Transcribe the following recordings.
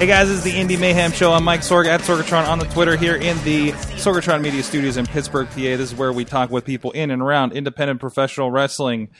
Hey guys, this is the Indie Mayhem Show. I'm Mike Sorg at Sorgatron on the Twitter here in the Sorgatron Media Studios in Pittsburgh, PA. This is where we talk with people in and around independent professional wrestling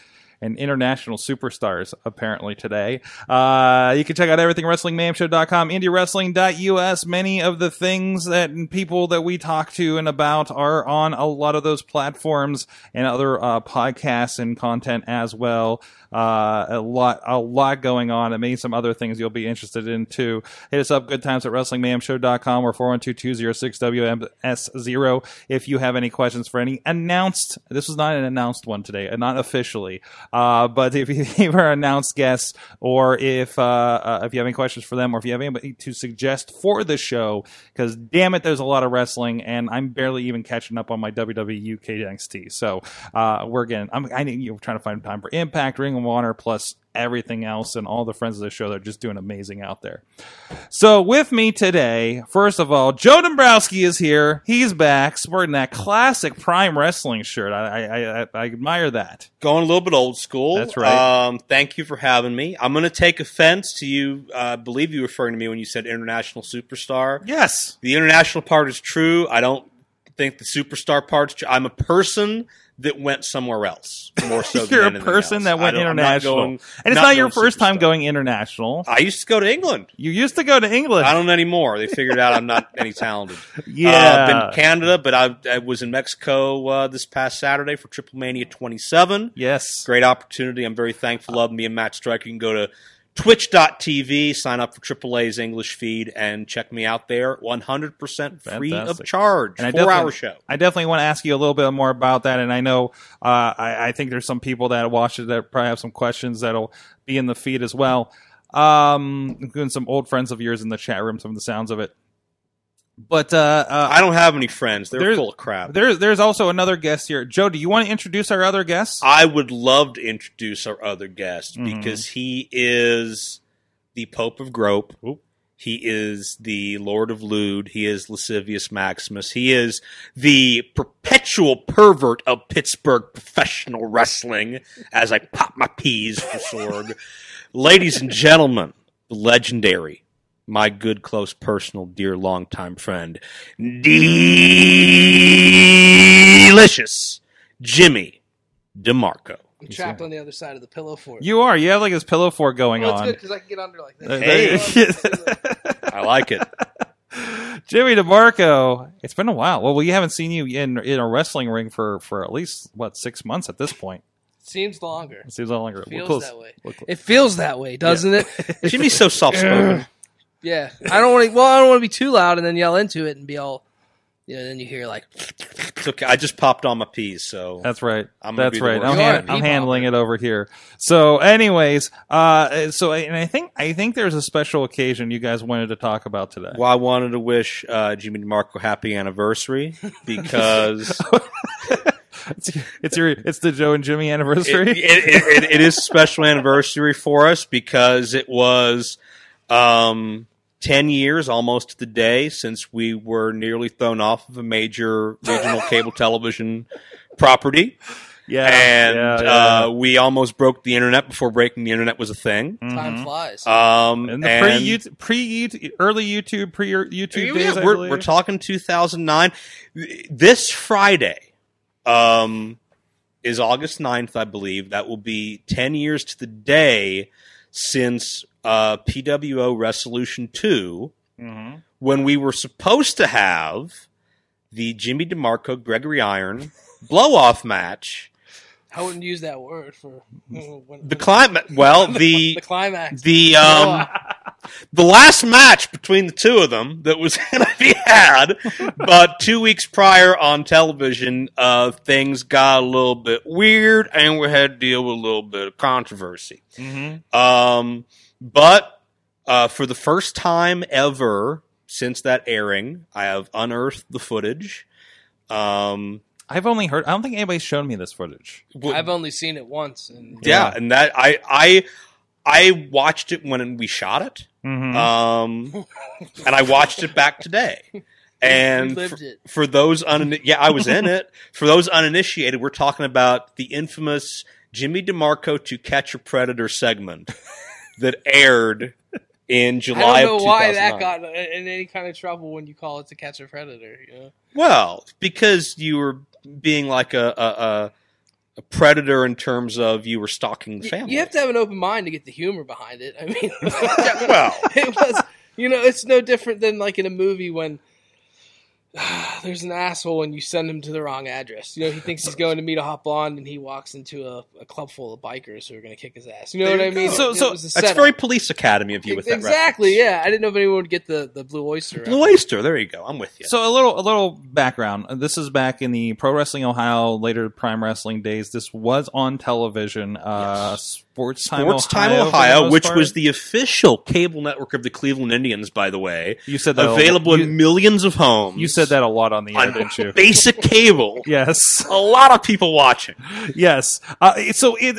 and international superstars, apparently, today. Uh, you can check out everything WrestlingMayhemShow.com, IndieWrestling.us. Many of the things that people that we talk to and about are on a lot of those platforms and other uh, podcasts and content as well. Uh, a lot, a lot going on, and maybe some other things you'll be interested in too. Hit us up, good times at WrestlingMayhemShow.com or 412-206-WMS0 if you have any questions for any announced, this was not an announced one today, and not officially, uh, but if you are announced guests or if, uh, uh, if you have any questions for them or if you have anybody to suggest for the show, because damn it, there's a lot of wrestling and I'm barely even catching up on my WWE UK NXT. So, uh, we're again, I'm, I need, you know, trying to find time for Impact, Ring Honor, plus everything else and all the friends of the show that are just doing amazing out there. So with me today, first of all, Joe Dombrowski is here. He's back, sporting that classic Prime Wrestling shirt. I I, I, I admire that. going a little bit old school. That's right. Um, thank you for having me. I'm going to take offense to you. Uh, I believe you referring to me when you said international superstar. Yes. The international part is true. I don't think the superstar part's true. I'm a person that went somewhere else more so. You're a person that went not international. going- and it's not, your first time superstar. going international. I used to go to England. You used to go to England. I don't anymore. They figured out I'm not any talented. Yeah. Uh, been to Canada, but I, I was in Mexico uh, this past Saturday for Triplemania 27. yes. Great opportunity. I'm very thankful of me and Matt Striker. You can go to twitch.tv, sign up for AAA's English feed, and check me out there 100% free Fantastic. of charge. And Four hour show. I definitely want to ask you a little bit more about that. And I know uh, I, I think there's some people that watch it that probably have some questions that'll be in the feed as well. Um, including some old friends of yours in the chat room, some of the sounds of it. But uh, uh, I don't have any friends. They're There's- full of crap. there's there's also another guest here. Joe, do you want to introduce our other guest? I would love to introduce our other guest Mhm. because he is the Pope of Grope. He is the Lord of Lewd. He is Lascivious Maximus. He is the perpetual pervert of Pittsburgh professional wrestling as I pop my peas for Sorg. Ladies and gentlemen, the legendary, my good, close, personal, dear, longtime friend, delicious Jimmy DeMarco. I'm trapped on the other side of the pillow fort. You are. You have like this pillow fort going well, it's on. good because I can get under like this. Hey. I like it. Jimmy DeMarco, it's been a while. Well, we haven't seen you in in a wrestling ring for for at least what six months at this point. Seems longer. It seems longer. We're Feels close. that way. It feels that way, doesn't it? Jimmy's so soft spoken. Yeah. I don't want to. Well, I don't want to be too loud and then yell into it and be all. You know, then you hear like. It's okay. I just popped on my peas, so That's right. I'm That's right. I'm, You are han- a I'm handling it over here. So, anyways, uh, so and I think I think there's a special occasion you guys wanted to talk about today. well, I wanted to wish uh, Jimmy DeMarco happy anniversary because It's, it's your it's the Joe and Jimmy it, anniversary. it, it, it is a special anniversary for us because it was um, 10 years almost to the day since we were nearly thrown off of a major regional cable television property. yeah, and yeah, yeah. Uh, we almost broke the internet before breaking the internet was a thing. Time flies. Um, and the pre YouTube, pre early YouTube, pre YouTube Yeah, days. I we're, we're talking 2009. This Friday um, is August 9th, I believe. That will be 10 years to the day since uh, PWO Resolution 2, Mhm. when we were supposed to have the Jimmy DeMarco Gregory Iron blow off match. I wouldn't use that word for when, The climate, well, the the climax. the um the last match between the two of them that was going to be had, but two weeks prior on television, uh, things got a little bit weird, and we had to deal with a little bit of controversy. Mhm. Um, but uh, for the first time ever since that airing, I have unearthed the footage. Um, I've only heard. I don't think anybody's shown me this footage. I've only seen it once, and yeah, Yeah. and that I I I watched it when we shot it. Mhm. Um, and I watched it back today. And for, for those un yeah, I was in it. For those uninitiated, we're talking about the infamous Jimmy DeMarco to Catch a Predator segment that aired in July I don't of know why that got in any kind of trouble when you call it to catch a predator. You know? Well, because you were being like a a, a, a predator in terms of you were stalking the family. You have to have an open mind to get the humor behind it. I mean, Well. it was you know it's no different than like in a movie when there's an asshole and you send him to the wrong address. You know, he thinks he's going to meet a hot blonde and he walks into a, a club full of bikers who are going to kick his ass. You know There what I mean? go. So- It so That's setup. very Police Academy of you with that exactly. Yeah, I didn't know if anyone would get the the blue oyster. Blue reference. Oyster. There you go. I'm with you. So a little a little background. This is back in the Pro Wrestling Ohio, later Prime Wrestling days. This was on television. Uh, Sports Time Sports Ohio, for the Ohio, which part. was the official cable network of the Cleveland Indians, by the way, you said that available You, in millions of homes. you said that a lot on the air, on didn't you? basic cable. Yes. A lot of people watching. yes. Uh, so it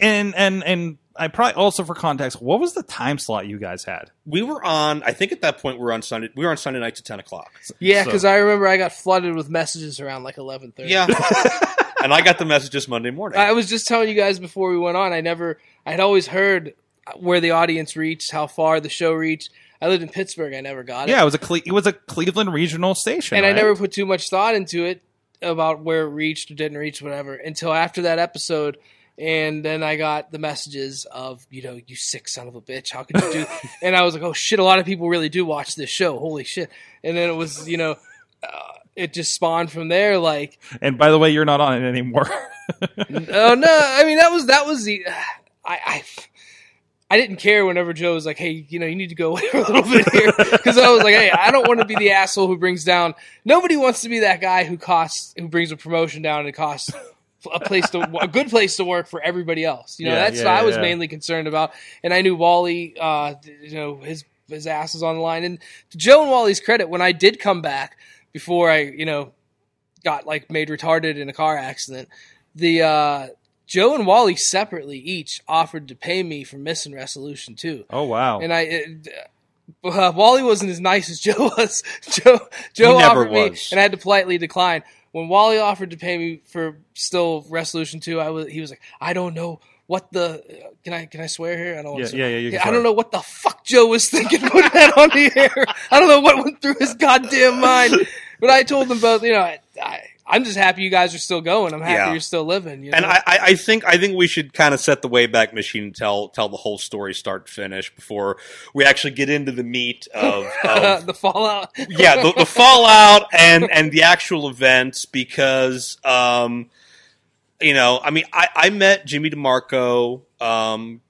and and and I probably also for context, what was the time slot you guys had? We were on. I think at that point we were on Sunday. We were on Sunday nights at ten o'clock. Yeah, So- because I remember I got flooded with messages around like eleven thirty. Yeah, and I got the messages Monday morning. I was just telling you guys before we went on. I never, I had always heard where the audience reached, how far the show reached. I lived in Pittsburgh. I never got it. Yeah, it was a Cle- it was a Cleveland regional station, and I never put too much thought into it about where it reached or didn't reach, whatever, until after that episode. And then I got the messages of, you know, you sick son of a bitch, how could you do? and I was like, oh shit, a lot of people really do watch this show. Holy shit! And then it was, you know, uh, it just spawned from there. Like, And by the way, you're not on it anymore. oh no, I mean that was that was the, I. I I didn't care whenever Joe was like, "Hey, you know, you need to go away for a little bit here," because I was like, "Hey, I don't want to be the asshole who brings down. Nobody wants to be that guy who costs, who brings a promotion down and it costs a place to a good place to work for everybody else. You know, Yeah, that's yeah, what I was yeah. mainly concerned about. And I knew Wally, uh, you know, his his ass was on the line. And to Joe and Wally's credit, when I did come back before I, you know, got like made retarded in a car accident, the uh, Joe and Wally separately each offered to pay me for missing Resolution too. oh wow. And I, it, uh, Wally wasn't as nice as Joe was. Joe, Joe offered me, and I had to politely decline. When Wally offered to pay me for still Resolution Two, I was he was like, I don't know what the can I can I swear here? I don't. yeah, Want to yeah, yeah, you can I don't know what the fuck Joe was thinking putting that on the air. I don't know what went through his goddamn mind. But I told them both, you know, I, I, I'm just happy you guys are still going. I'm happy Yeah. you're still living. You know? And I, I I think I think we should kind of set the Wayback Machine and tell tell the whole story start to finish before we actually get into the meat of, of the fallout. yeah the, the fallout and and the actual events because um you know I mean I I met Jimmy DeMarco um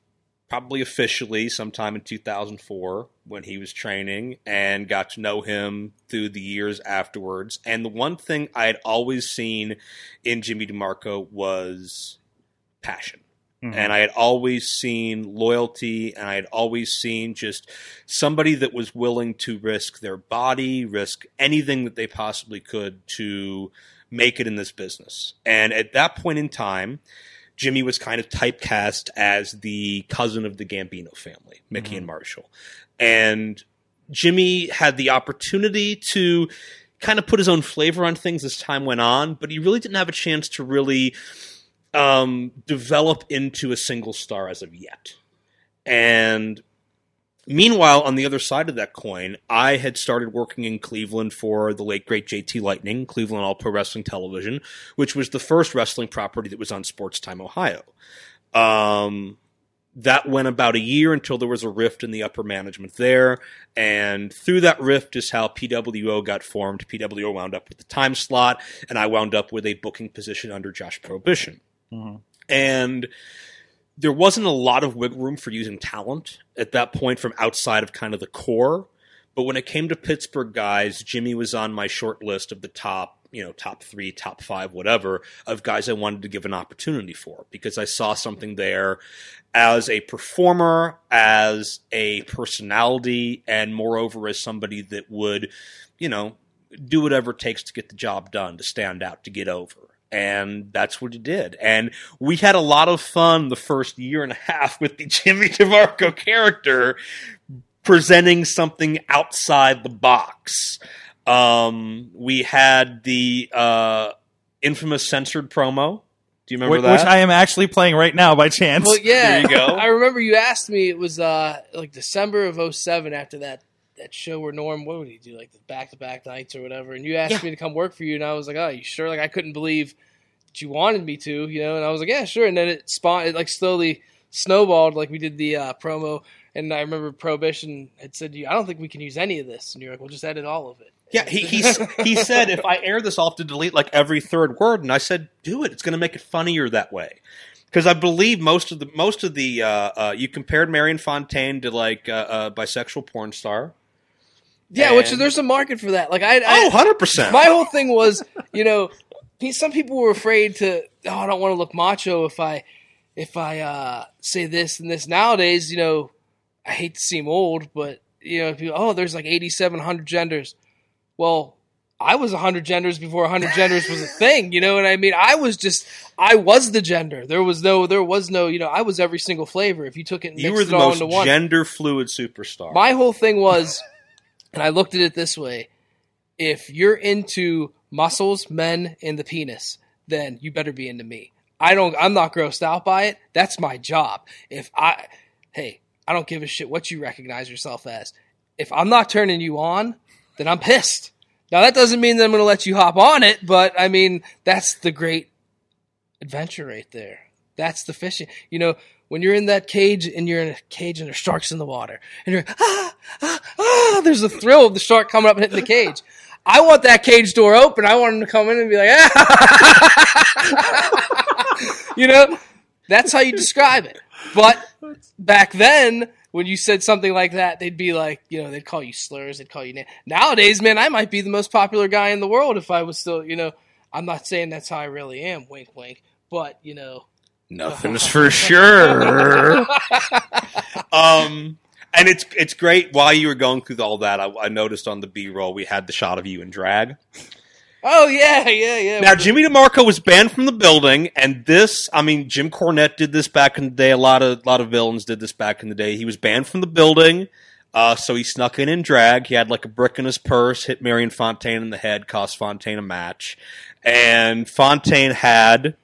probably officially sometime in 2004 when he was training and got to know him through the years afterwards and the one thing I had always seen in Jimmy DeMarco was passion Mhm. and I had always seen loyalty, and I had always seen just somebody that was willing to risk their body, risk anything that they possibly could to make it in this business. And at that point in time, Jimmy was kind of typecast as the cousin of the Gambino family, Mickey and Marshall. And Jimmy had the opportunity to kind of put his own flavor on things as time went on, but he really didn't have a chance to really um, develop into a single star as of yet. And meanwhile, on the other side of that coin, I had started working in Cleveland for the late great JT Lightning, Cleveland All Pro Wrestling Television, which was the first wrestling property that was on Sports Time Ohio. Um, that went about a year until there was a rift in the upper management there. And through that rift is how PWO got formed. PWO wound up with the time slot, and I wound up with a booking position under Josh Prohibition. Mhm. And there wasn't a lot of wiggle room for using talent at that point from outside of kind of the core. But when it came to Pittsburgh guys, Jimmy was on my short list of the top you know top three, top five, whatever of guys I wanted to give an opportunity for because I saw something there as a performer, as a personality, and moreover as somebody that would, you know, do whatever it takes to get the job done, to stand out, to get over. And that's what he did. And we had a lot of fun the first year and a half with the Jimmy DeMarco character presenting something outside the box. Um, we had the uh, infamous censored promo. Do you remember Which, that? which I am actually playing right now by chance. Well, yeah. There you go. I remember you asked me. It was uh like December of 07 after that that show where Norm, what would he do, like the back to back nights or whatever? And you asked Yeah. me to come work for you, and I was like, oh, you sure? Like I couldn't believe that you wanted me to, you know? And I was like, yeah, sure. And then it spawned, it like slowly snowballed. Like we did the uh, promo, and I remember Prohibition had said, to you, I don't think we can use any of this, and you're like, well, just edit all of it. Yeah, he he he said if I air this, I'll have to delete like every third word, and I said, do it. It's going to make it funnier that way. Because I believe most of the most of the uh, uh, you compared Marion Fontaine to like uh, a bisexual porn star. Yeah, which there's a market for that. Like I, I Oh, 100 percent. my whole thing was, you know, some people were afraid to. Oh, I don't want to look macho if I, if I uh, say this and this. Nowadays, you know, I hate to seem old, but you know, people, oh, there's like 8,700 genders. Well, I was 100 genders before 100 genders was a thing. You know what I mean? I was just, I was the gender. There was no, there was no, you know, I was every single flavor. If you took it and You were the most gender fluid superstar. my whole thing was, and I looked at it this way: if you're into muscles, men, and the penis, then you better be into me. I don't. I'm not grossed out by it. That's my job. If I, hey, I don't give a shit what you recognize yourself as. If I'm not turning you on, then I'm pissed. Now that doesn't mean that I'm going to let you hop on it, but I mean that's the great adventure right there. That's the fishing. You know, when you're in that cage and you're in a cage and there's sharks in the water and you're ah, ah, ah, there's a thrill of the shark coming up and hitting the cage. I want that cage door open. I want him to come in and be like, ah. you know, that's how you describe it. But back then, when you said something like that, they'd be like, you know, they'd call you slurs, they'd call you names. Nowadays, man, I might be the most popular guy in the world if I was still, you know, I'm not saying that's how I really am, wink, wink, but you know, Nothing's for sure. um, and it's it's great. While you were going through all that, I, I noticed on the B roll we had the shot of you in drag. oh yeah, yeah, yeah. Now, Jimmy DeMarco was banned from the building, and this, I mean, Jim Cornette did this back in the day. A lot of lot of villains did this back in the day. He was banned from the building, uh, so he snuck in in drag. He had like a brick in his purse, hit Marion Fontaine in the head, cost Fontaine a match, and Fontaine had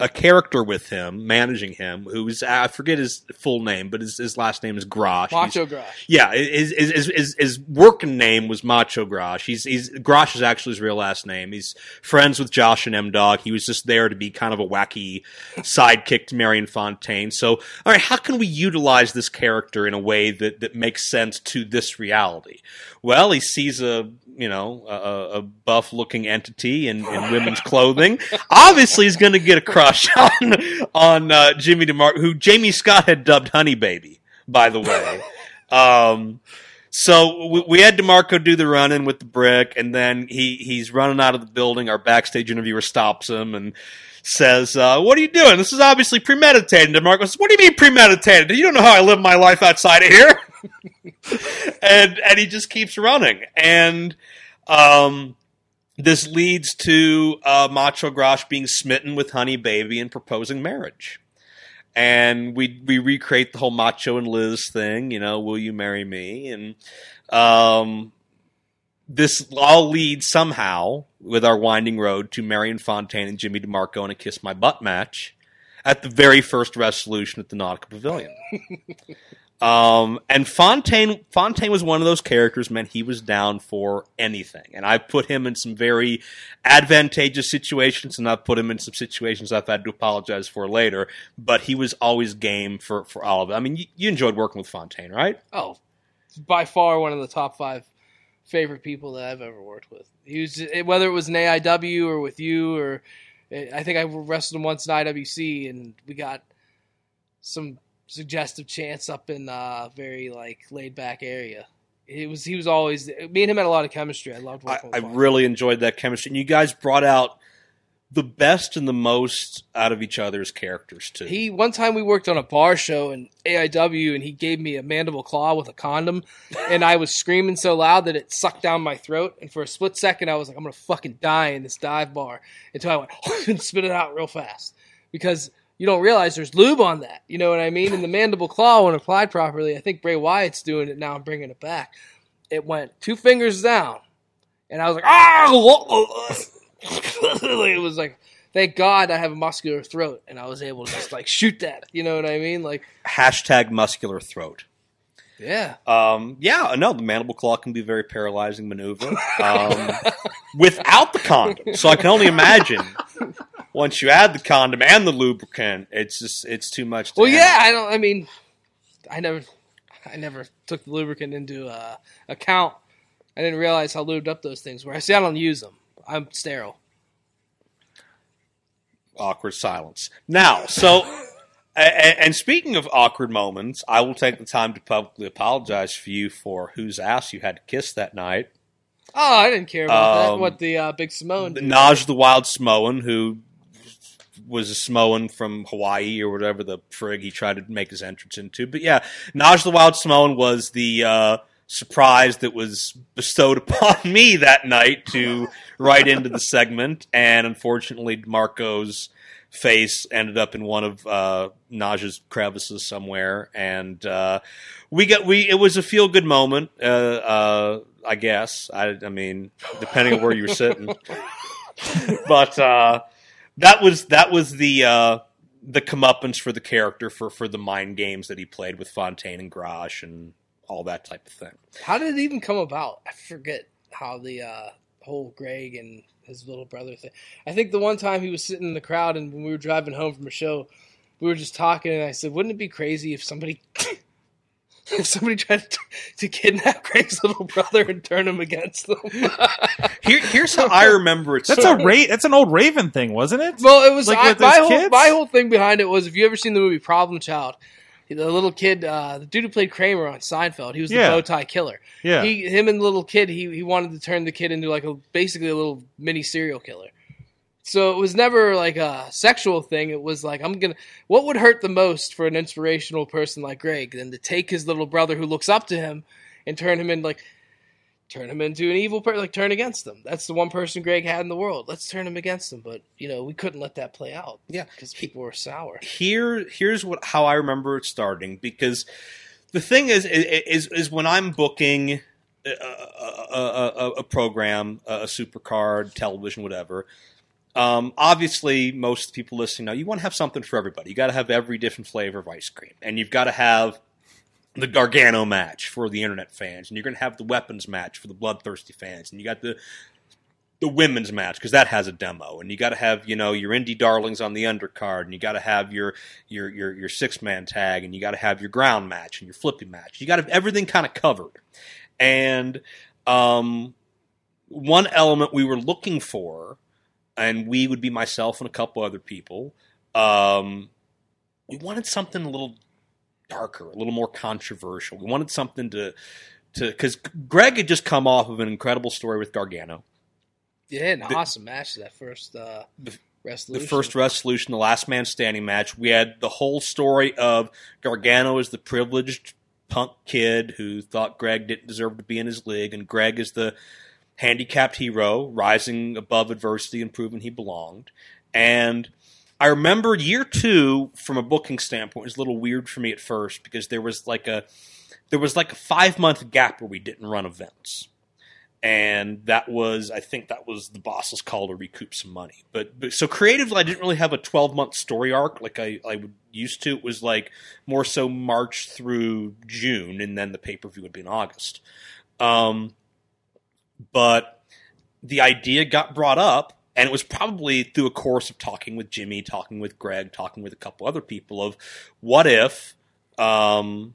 a character with him, managing him, who's I forget his full name, but his, his last name is Grosh. Macho He's- Grosh. yeah, his, his, his, his, his working name was Macho Grosh. He's, he's Grosh is actually his real last name. He's friends with Josh and M Dog. He was just there to be kind of a wacky sidekick to Marion Fontaine. So, all right, how can we utilize this character in a way that, that makes sense to this reality? Well, he sees a you know a, a buff looking entity in, in women's clothing. Obviously, he's going to get a crush on on uh, Jimmy DeMar, who Jamie Scott had dubbed Honey Baby, by the way. Um, so we, we had Demarco do the run in with the brick, and then he he's running out of the building. Our backstage interviewer stops him and says, uh, "What are you doing? This is obviously premeditated." Demarco says, "What do you mean premeditated? You don't know how I live my life outside of here." and and he just keeps running, and um, this leads to uh, Macho Grosh being smitten with Honey Baby and proposing marriage and we we recreate the whole Macho and Liz thing. You know, will you marry me? And um, this all leads somehow with our winding road to Marion Fontaine and Jimmy DeMarco in a kiss my butt match at the very first resolution at the Nautica Pavilion. Um, and Fontaine Fontaine was one of those characters, man. He was down for anything, and I put him in some very advantageous situations, and I've put him in some situations I've had to apologize for later. But he was always game for for all of it. I mean, you, you enjoyed working with Fontaine, right? Oh, by far one of the top five favorite people that I've ever worked with. He was whether it was an AIW or with you or I think I wrestled him once in IWC and we got some suggestive chants up in a very like laid back area. It was he was always me and him had a lot of chemistry. I loved I, working I with him. really enjoyed that chemistry, and you guys brought out the best and the most out of each other's characters too. He one time we worked on a bar show in AIW and he gave me a mandible claw with a condom and I was screaming so loud that it sucked down my throat and for a split second I was like I'm gonna fucking die in this dive bar until I went and spit it out real fast. Because you don't realize there's lube on that you know what I mean? And the mandible claw when applied properly I think Bray Wyatt's doing it now and bringing it back. It went two fingers down and I was like ah it was like thank God I have a muscular throat and I was able to just like shoot that. You know what I mean? Like, Hashtag muscular throat. yeah. Um, yeah, no, the mandible claw can be a very paralyzing maneuver um, without the condom. So I can only imagine once you add the condom and the lubricant, it's just it's too much. To Well, handle. yeah. I don't. I mean, I never, I never took the lubricant into uh, account. I didn't realize how lubed up those things were. I see. I don't use them. I'm sterile. awkward silence. Now, so, and speaking of awkward moments, I will take the time to publicly apologize for you for whose ass you had to kiss that night. Oh, I didn't care about that. Um, What the uh, big Simone? did. Naj the Wild Samoan, who was a Samoan from Hawaii or whatever the frig he tried to make his entrance into. But yeah, Naj the Wild Samoan was the uh, surprise that was bestowed upon me that night to write into the segment, and unfortunately, Marco's face ended up in one of uh, crevices somewhere, and uh, we got we. It was a feel good moment, uh, uh, I guess. I, I mean, depending on where you were sitting, but uh, that was that was the uh, the comeuppance for the character for for the mind games that he played with Fontaine and Grosh and all that type of thing. How did it even come about? I forget how the uh, whole Greg and his little brother thing. I think the one time he was sitting in the crowd and when we were driving home from a show, we were just talking and I said, "Wouldn't it be crazy if somebody if somebody tried to, to kidnap Greg's little brother and turn him against them?" Here, here's how I remember it. That's a ra- That's an old Raven thing, wasn't it? well, it was Like I, my whole kids? my whole thing behind it was if you ever seen the movie Problem Child. The little kid, uh, the dude who played Kramer on Seinfeld, he was the Yeah. bow tie killer. yeah. He, him and the little kid, he he wanted to turn the kid into like a basically a little mini serial killer. So it was never like a sexual thing. It was like I'm gonna. What would hurt the most for an inspirational person like Greg than to take his little brother who looks up to him and turn him in like turn him into an evil person, like turn against them. That's the one person Greg had in the world. Let's turn him against him. But you know we couldn't let that play out. Yeah. because people were sour. here here's what how I remember it starting because the thing is is is when I'm booking a, a, a, a program, a supercard, television, whatever. Um, obviously, most people listening now, you want to have something for everybody. You got to have every different flavor of ice cream, and you've got to have the Gargano match for the internet fans, and you're going to have the weapons match for the bloodthirsty fans, and you got the the women's match because that has a demo, and you got to have you know your indie darlings on the undercard, and you got to have your your your, your six man tag, and you got to have your ground match and your flippy match. You got to have everything kind of covered, and um, one element we were looking for, and we would be myself and a couple other people. Um, we wanted something a little darker, a little more controversial. We wanted something to to because Greg had just come off of an incredible story with Gargano. Yeah, an The- awesome match that first uh, The- resolution. the first resolution, the last man standing match. We had the whole story of Gargano as the privileged punk kid who thought Greg didn't deserve to be in his league, and Greg is the handicapped hero rising above adversity and proving he belonged. And I remember year two, from a booking standpoint, was a little weird for me at first because there was like a there was like a five month gap where we didn't run events and that was I think that was the boss's call to recoup some money. But, but so creatively, I didn't really have a twelve month story arc like I I used to. It was like more so March through June, and then the pay per view would be in August. Um, but the idea got brought up. And it was probably through a course of talking with Jimmy, talking with Greg, talking with a couple other people of what if um,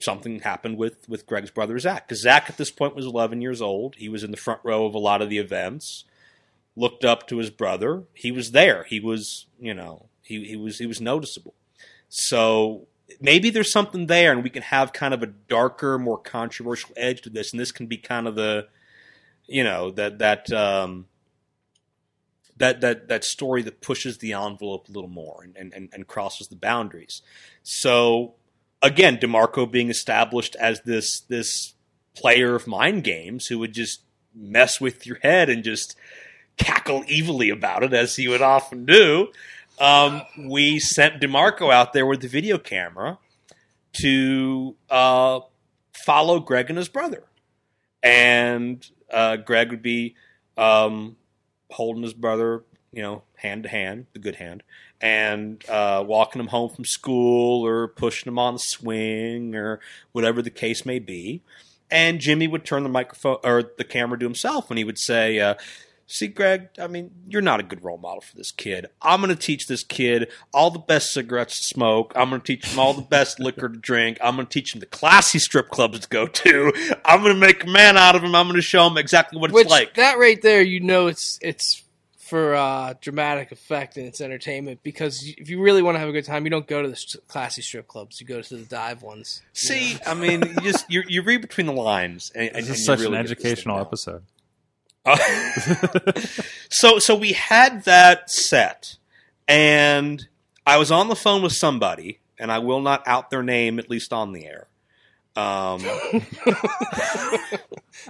something happened with with Greg's brother Zach because Zach at this point was 11 years old. He was in the front row of a lot of the events. Looked up to his brother. He was there. He was, you know, he he was he was noticeable. So maybe there's something there, and we can have kind of a darker, more controversial edge to this, and this can be kind of the, you know, that that um, that that that story that pushes the envelope a little more and and, and crosses the boundaries. So again, Demarco being established as this this player of mind games who would just mess with your head and just cackle evilly about it as he would often do. Um, we sent Demarco out there with the video camera to uh, follow Greg and his brother, and uh, Greg would be um, holding his brother, you know, hand to hand, the good hand, and uh, walking him home from school or pushing him on the swing or whatever the case may be. And Jimmy would turn the microphone or the camera to himself, and he would say, uh, "See, Greg, I mean, you're not a good role model for this kid. I'm going to teach this kid all the best cigarettes to smoke. I'm going to teach him all the best liquor to drink. I'm going to teach him the classy strip clubs to go to. I'm going to make a man out of him. I'm going to show him exactly what Which it's like." that right there, you know, it's it's for uh, dramatic effect and it's entertainment. Because if you really want to have a good time, you don't go to the st- classy strip clubs. You go to the dive ones. See, know? I mean, you just you you read between the lines, and, and This and is you such really an get this thing educational down. episode. so so we had that set, and I was on the phone with somebody, and I will not out their name, at least on the air. Um,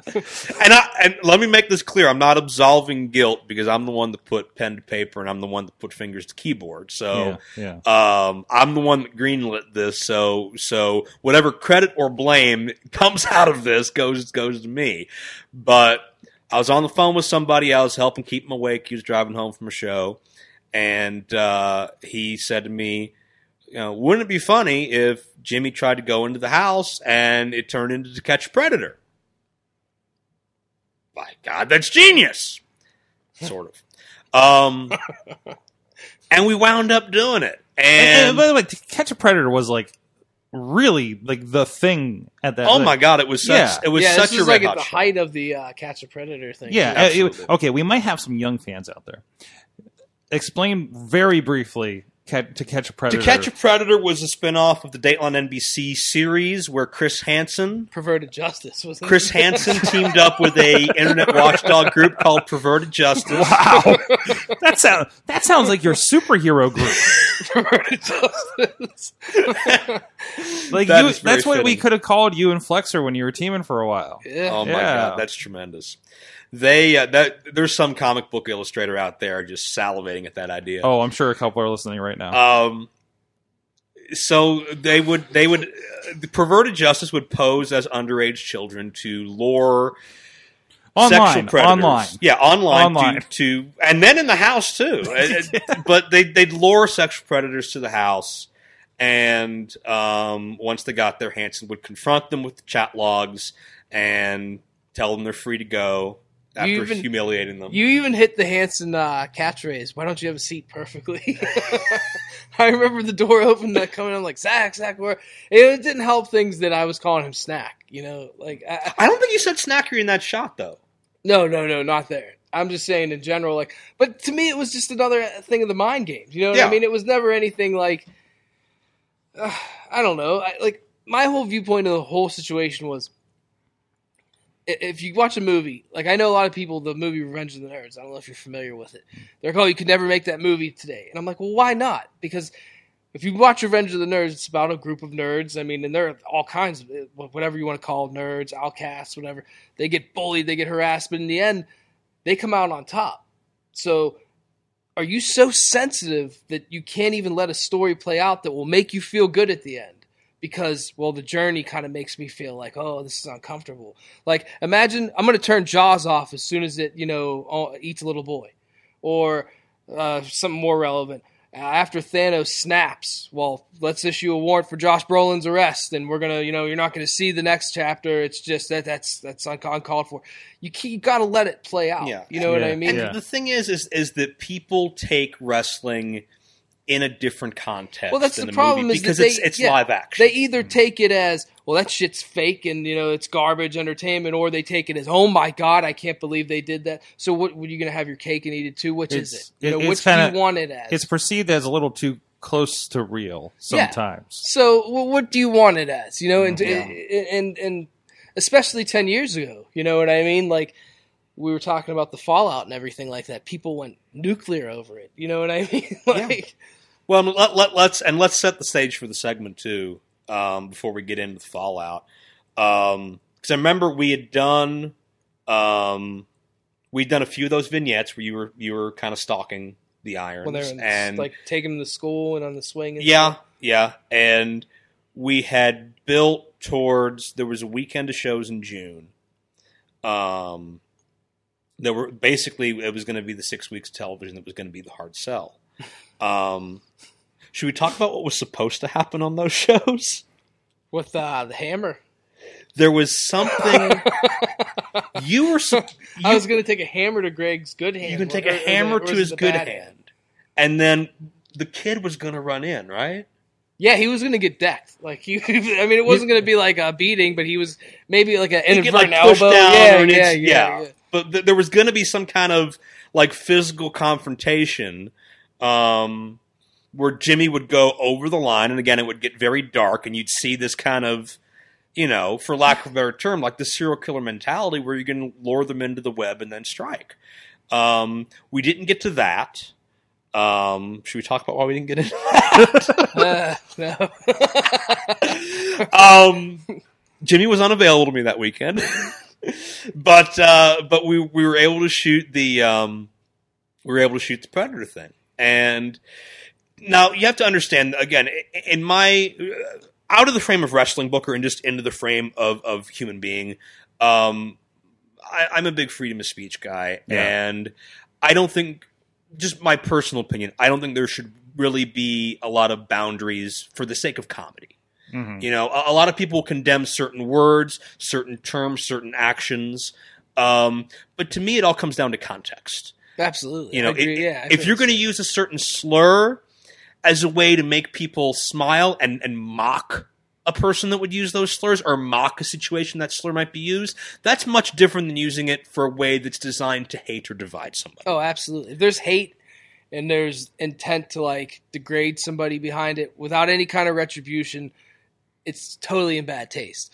and I and let me make this clear: I'm not absolving guilt because I'm the one that put pen to paper, and I'm the one that put fingers to keyboard. So. yeah, yeah. Um, I'm the one that greenlit this, so so whatever credit or blame comes out of this goes goes to me. But I was on the phone with somebody. I was helping keep him awake. He was driving home from a show, and uh, he said to me, "You know, wouldn't it be funny if Jimmy tried to go into the house and it turned into To Catch a Predator?" By God, that's genius. Sort of. Um, and we wound up doing it. And, And by the way, To Catch a Predator was like really like the thing at that. oh like, my god, it was such Yeah. it was yeah, such this a was red like at the show. height of the uh, catch a predator thing. Yeah. uh, it- okay, we might have some young fans out there. Explain very briefly ca- to catch a Predator. To. Catch a Predator was a spin-off of the Dateline NBC series where Chris Hansen perverted justice was Chris Hansen teamed up with a internet watchdog group called Perverted Justice. Wow, that sounds that sounds like your superhero group. perverted justice. Like That you, is very that's what we could have called you and Flexer when you were teaming for a while. yeah. Oh my Yeah. god, that's tremendous. They uh, that there's some comic book illustrator out there just salivating at that idea. Oh, I'm sure a couple are listening right now. Um, so they would they would uh, the perverted justice would pose as underage children to lure sexual online, predators. online. yeah, online, Online. To, to and then in the house too. And- but they they'd lure sexual predators to the house, and um, once they got there, Hansen would confront them with the chat logs and tell them they're free to go after You even- humiliating them. You even hit the Hansen uh, catchphrase. Why don't you have a seat perfectly? I remember the door opened, that coming I'm like Zach, Zach. Where it didn't help things that I was calling him Snack. You know, like I, I- I don't think you said snackery in that shot though. no, no, no, not there. I'm just saying in general. Like, but to me, it was just another thing of the mind games. You know what Yeah. I mean? It was never anything like. Uh, I don't know. I, like my whole viewpoint of the whole situation was. If you watch a movie, like I know a lot of people, the movie Revenge of the Nerds. I don't know if you're familiar with it. They're like, "Oh, you could never make that movie today," and I'm like, "Well, why not?" Because if you watch Revenge of the Nerds, it's about a group of nerds. I mean, and there are all kinds of uh, whatever you want to call nerds, outcasts, whatever. They get bullied, they get harassed, but in the end, they come out on top. So, are you so sensitive that you can't even let a story play out that will make you feel good at the end? Because, well, the journey kind of makes me feel like, oh, this is uncomfortable. Like, imagine I'm going to turn Jaws off as soon as it, you know, uh, eats a little boy. Or uh, something more relevant. Uh, after Thanos snaps, well, let's issue a warrant for Josh Brolin's arrest, and we're gonna, you know, you're not gonna see the next chapter. It's just that that's that's un- uncalled for. You ke- you got to let it play out. Yeah. you know what I mean. And Yeah. the thing is, is, is that people take wrestling in a different context. Well, that's than the a problem movie is that because they- it's it's yeah, live action. They either take it as well, that shit's fake, and you know it's garbage entertainment, or they take it as, oh my god, I can't believe they did that. So, what were you gonna have your cake and eat it too? Which is it? You it- it's which do kinda- you want it as? it's perceived as a little too close to real Yeah. sometimes. So, wh- what do you want it as? You know, and Yeah. and and especially ten years ago, you know what I mean? Like we were talking about the fallout and everything like that. People went nuclear over it. You know what I mean? like, Well, let, let, let's and let's set the stage for the segment too um, before we get into the fallout. Because I remember we had done um, we'd done a few of those vignettes where you were you were kind of stalking the irons and like taking them to school and on the swing. And yeah, stuff. yeah, and we had built towards there was a weekend of shows in June. Um, there were basically it was going to be the six weeks of television that was going to be the hard sell. Um, should we talk about what was supposed to happen on those shows? with uh, the hammer. There was something you were. sup- I was going to take a hammer to Greg's good hand. you can take or- a or the- hammer or to his good bad hand, and then the kid was going to run in, right? Yeah, he was going to get decked. Like he, I mean, it wasn't going to be like a beating, but he was maybe like an inadvertent like, elbow. yeah, or yeah, inch- yeah, yeah. But th- there was going to be some kind of like physical confrontation um, where Jimmy would go over the line, and again, it would get very dark, and you'd see this kind of, you know, for lack of a better term, like the serial killer mentality where you can lure them into the web and then strike. Um, we didn't get to that. Um, should we talk about why we didn't get into Uh, no. um, Jimmy was unavailable to me that weekend, but uh, but we we were able to shoot the um, we were able to shoot the Predator thing, and now you have to understand again in my uh, out of the frame of wrestling booker and just into the frame of of human being. Um, I, I'm a big freedom of speech guy, Yeah. and I don't think just my personal opinion. I don't think there should really be a lot of boundaries for the sake of comedy. Mhm. You know, a, a lot of people condemn certain words, certain terms, certain actions. Um, but to me, it all comes down to context. Absolutely. You know, it- yeah. I if you're going to use a certain slur as a way to make people smile and, and mock a person that would use those slurs or mock a situation that slur might be used, that's much different than using it for a way that's designed to hate or divide somebody. Oh, absolutely. If there's hate and there's intent to like degrade somebody behind it without any kind of retribution, it's totally in bad taste.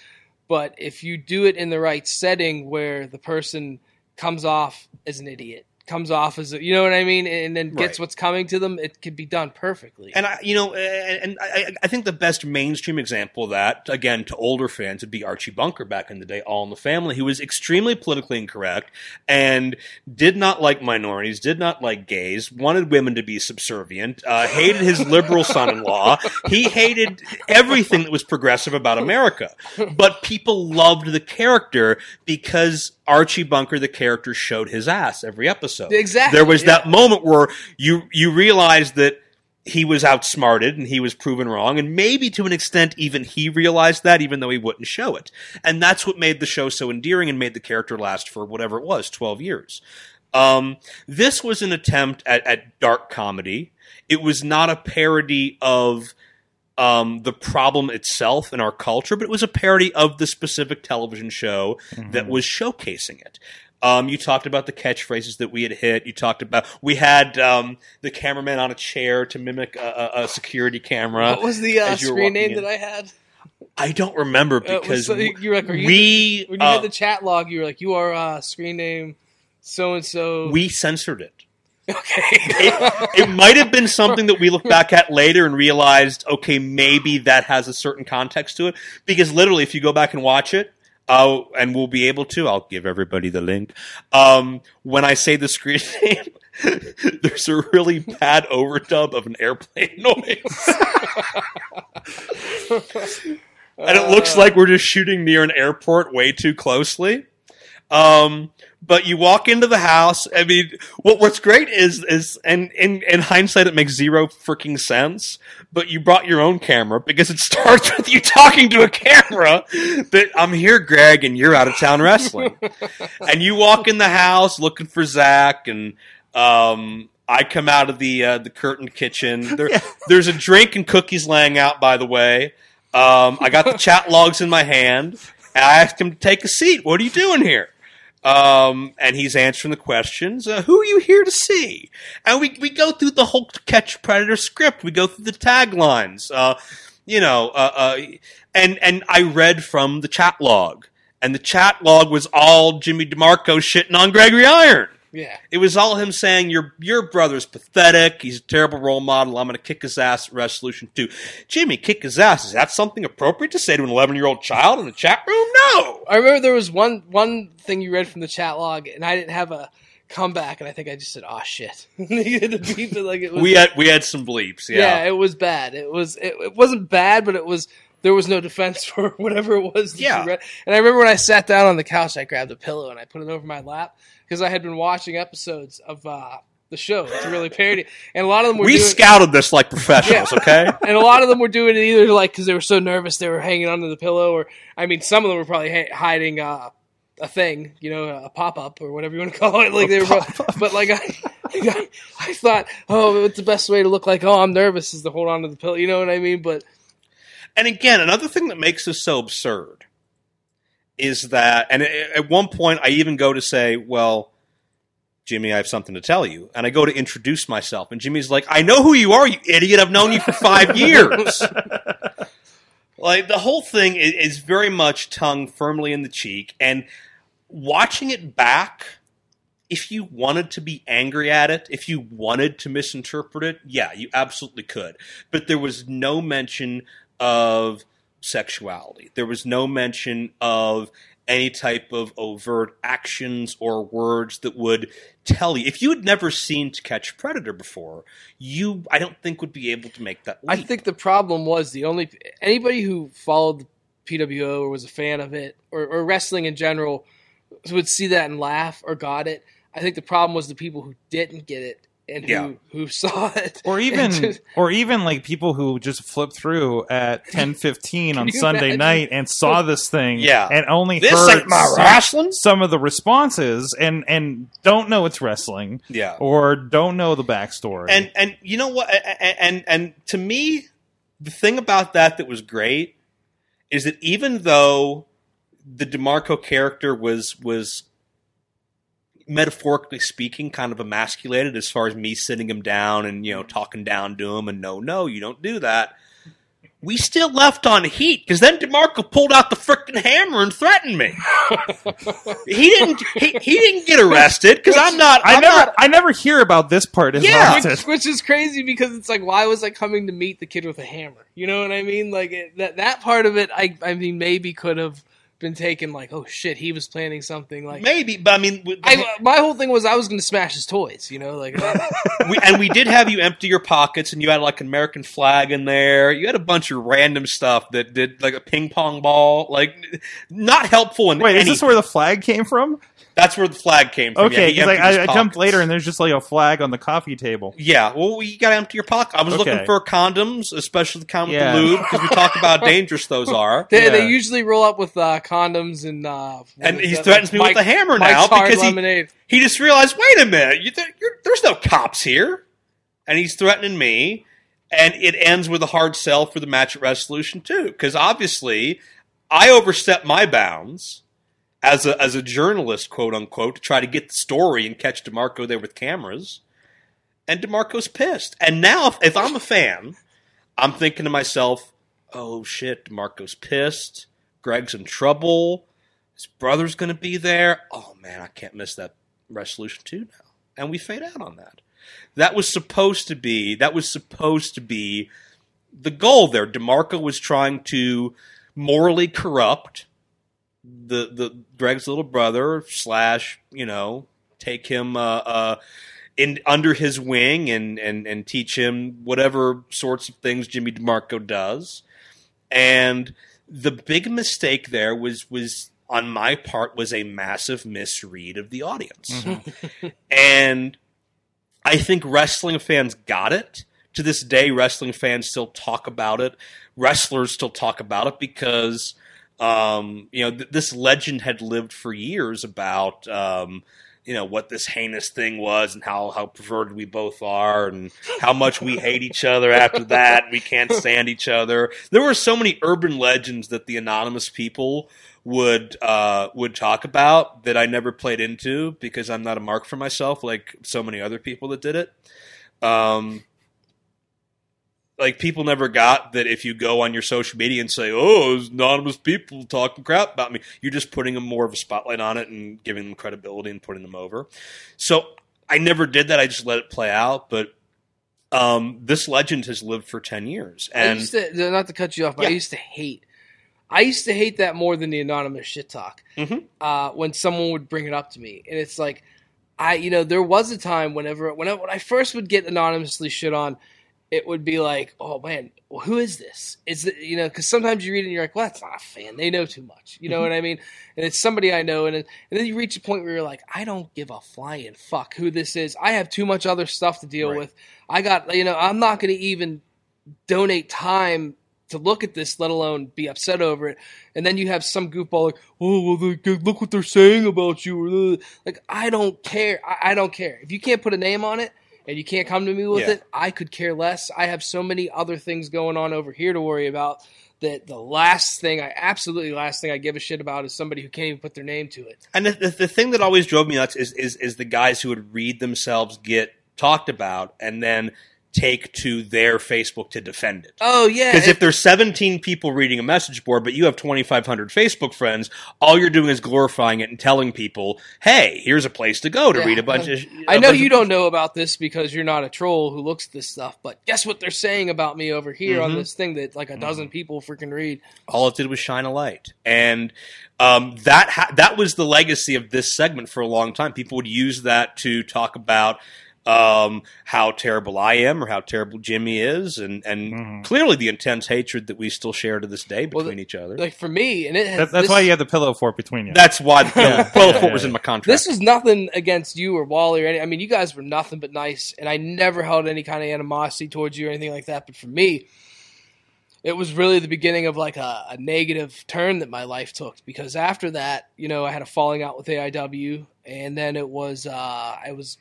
But if you do it in the right setting where the person comes off as an idiot, comes off as a, you know what I mean, and then gets Right. what's coming to them, it can be done perfectly. And I, you know, and, and I, I think the best mainstream example of that, again, to older fans, would be Archie Bunker back in the day, All in the Family, who was extremely politically incorrect and did not like minorities, did not like gays, wanted women to be subservient, uh, hated his liberal son-in-law. He hated everything that was progressive about America. But people loved the character because Archie Bunker, the character, showed his ass every episode. Exactly, There was yeah. that moment where you you realized that he was outsmarted and he was proven wrong, and maybe to an extent even he realized that, even though he wouldn't show it. And that's what made the show so endearing and made the character last for whatever it was, twelve years. Um, this was an attempt at, at dark comedy. It was not a parody of um, the problem itself in our culture, but it was a parody of the specific television show that was showcasing it. Um, you talked about the catchphrases that we had hit. You talked about we had um, the cameraman on a chair to mimic a, a, a security camera. what was the uh, as you were screen name in. that I had? I don't remember Uh, was because so- you were like, you we When you uh, had the chat log, you were like, "You are uh, screen name so and so." we censored it. okay. it, it might have been something that we look back at later and realized, okay, maybe that has a certain context to it. Because literally, if you go back and watch it, uh, and we'll be able to, I'll give everybody the link. Um, when I say the screen name, there's a really bad overdub of an airplane noise. and it looks like we're just shooting near an airport way too closely. Um, but you walk into the house. I mean, what what's great is is and in in hindsight, it makes zero freaking sense. But you brought your own camera because it starts with you talking to a camera that I'm here, Greg, and you're out of town wrestling. and you walk in the house looking for Zach, and um, I come out of the uh, the curtained kitchen. There, There's a drink and cookies laying out. By the way, um, I got the chat logs in my hand. And I asked him to take a seat. What are you doing here? Um, and he's answering the questions. Uh, who are you here to see? And we, we go through the whole Catch Predator script. We go through the taglines. Uh, you know, uh, uh, and and I read from the chat log, and the chat log was all Jimmy DeMarco shitting on Gregory Iron. Yeah. It was all him saying your your brother's pathetic. He's a terrible role model. I'm going to kick his ass. at Resolution two. Jimmy, kick his ass. Is that something appropriate to say to an 11 year old child in the chat room? No. I remember there was one one thing you read from the chat log, and I didn't have a comeback, and I think I just said, "Oh shit!" you had to beep it like it was. We had we had some bleeps. yeah. Yeah. it was bad. It was it, it wasn't bad, but it was there was no defense for whatever it was. That Yeah. you read. And I remember when I sat down on the couch, I grabbed a pillow and I put it over my lap because I had been watching episodes of uh, the show to really parody, and a lot of them were we doing, scouted this like professionals. Okay. and a lot of them were doing it either like because they were so nervous they were hanging onto the pillow, or I mean, some of them were probably ha- hiding uh, a thing, you know, a pop up or whatever you want to call it. Like they were, but like I, I, I thought, oh, it's the best way to look like? Oh, I'm nervous is to hold on to the pillow. You know what I mean? But And again, another thing that makes this so absurd is that, and at one point, I even go to say, "Well, Jimmy, I have something to tell you," and I go to introduce myself, and Jimmy's like, "I know who you are, you idiot! I've known you for five years." like the whole thing is, is very much tongue firmly in the cheek, and watching it back. If you wanted to be angry at it, if you wanted to misinterpret it, yeah, you absolutely could. But there was no mention of sexuality. There was no mention of any type of overt actions or words that would tell you. If you had never seen To Catch Predator before, you, I don't think, would be able to make that I think the problem was the only anybody who followed the PWO or was a fan of it or, or wrestling in general would see that and laugh or got it. I think the problem was the people who didn't get it and who, Yeah. who saw it. or even just- or even like people who just flipped through at 10:15 on Sunday imagine? night and saw this thing Yeah. and only This heard ain't my some, wrestling. some of the responses and and don't know it's wrestling yeah. or don't know the backstory and and you know what A- a- and and to me the thing about that that was great is that even though the demarco character was was metaphorically speaking kind of emasculated as far as me sitting him down and you know mm-hmm. talking down to him and no no you don't do that we still left on heat because then DeMarco pulled out the frickin' hammer and threatened me. he didn't. He, he didn't get arrested because I'm not. I I'm never not- I never hear about this part as Yeah. which, which is crazy because it's like, why was I coming to meet the kid with a hammer? You know what I mean? Like it, that that part of it, I I mean, maybe could have been taken like, oh shit, he was planning something. Like, maybe, but I mean, with- I, my whole thing was I was going to smash his toys. You know, like uh, we, and we did have you empty your pockets, and you had like an American flag in there. You had a bunch of random stuff that did like a ping pong ball, like not helpful in Wait, any. is this where the flag came from? That's where the flag came from. Okay, yeah, he because emptied his I, I jumped later and there's just like a flag on the coffee table. Yeah, well, you got to empty your pocket. I was Okay. looking for condoms, especially the kind with Yeah. the lube, because we talked about how dangerous those are. they, Yeah. they usually roll up with uh, condoms and uh, And he that? threatens me Mike- with a hammer Mike's now because he, lemonade. he just realized, wait a minute, you th- you're, there's no cops here, and he's threatening me, and it ends with a hard sell for the match at Resolution Two because obviously I overstepped my bounds as a as a journalist, quote unquote, to try to get the story and catch Demarco there with cameras, and Demarco's pissed, and now if, if I'm a fan, I'm thinking to myself, oh shit, Demarco's pissed, Greg's in trouble. His brother's going to be there. Oh man, I can't miss that resolution two now. And we fade out on that. That was supposed to be. That was supposed to be the goal there. Demarco was trying to morally corrupt the the Greg's little brother slash you know take him uh, uh, in under his wing and and and teach him whatever sorts of things Jimmy DeMarco does. And the big mistake there was was on my part was a massive misread of the audience. and I think wrestling fans got it. To this day, wrestling fans still talk about it. Wrestlers still talk about it because Um, you know, th- this legend had lived for years about um, you know what this heinous thing was and how how perverted we both are and how much we hate each other after that. We can't stand each other. There were so many urban legends that the anonymous people would uh, would talk about that I never played into because I'm not a mark for myself like so many other people that did it. Um, like people never got that if you go on your social media and say, "Oh, there's anonymous people talking crap about me," you're just putting them more of a spotlight on it and giving them credibility and putting them over. So I never did that. I just let it play out. But um, this legend has lived for ten years, I and used to, not to cut you off, but Yeah. I used to hate. I used to hate that more than the anonymous shit talk. Mhm. Uh, when someone would bring it up to me, and it's like, I, you know, there was a time whenever, when I, when I first would get anonymously shit on, it would be like, oh man, well, who is this? Is it, you know, because sometimes you read it and you're like, well, that's not a fan. They know too much. You know mm-hmm. what I mean? And it's somebody I know, and and then you reach a point where you're like, I don't give a flying fuck who this is. I have too much other stuff to deal Right. with. I got, you know, I'm not going to even donate time to look at this, let alone be upset over it. And then you have some goofball like, "Oh, well, they, look what they're saying about you." Like, I don't care. I, I don't care. If you can't put a name on it and you can't come to me with Yeah. it, I could care less. I have so many other things going on over here to worry about. That the last thing I absolutely last thing I give a shit about is somebody who can't even put their name to it. And the, the, the thing that always drove me nuts is, is is the guys who would read themselves get talked about and then take to their Facebook to defend it. Oh yeah, Because if there's 17 people reading a message board, but you have 2,500 Facebook friends, all you're doing is glorifying it and telling people, "Hey, here's a place to go to Yeah. read a bunch of." I know you don't know about this because you're not a troll who looks at this stuff, but guess what they're saying about me over here on Mhm. this thing that like a dozen people freaking read. All it did was shine a light, and um, that ha- that was the legacy of this segment for a long time. People would use that to talk about um, how terrible I am or how terrible Jimmy is, and and Mhm. clearly the intense hatred that we still share to this day Well, between each other. Like for me, and it has, That, that's this, why you have the pillow fort between you. That's why the Yeah. Pillow Yeah, Fort yeah, was in my contract. This was nothing against you or Wally or any. I mean, you guys were nothing but nice, and I never held any kind of animosity towards you or anything like that. But for me, it was really the beginning of like a, a negative turn that my life took because after that, you know, I had a falling out with AIW, and then it was uh, I was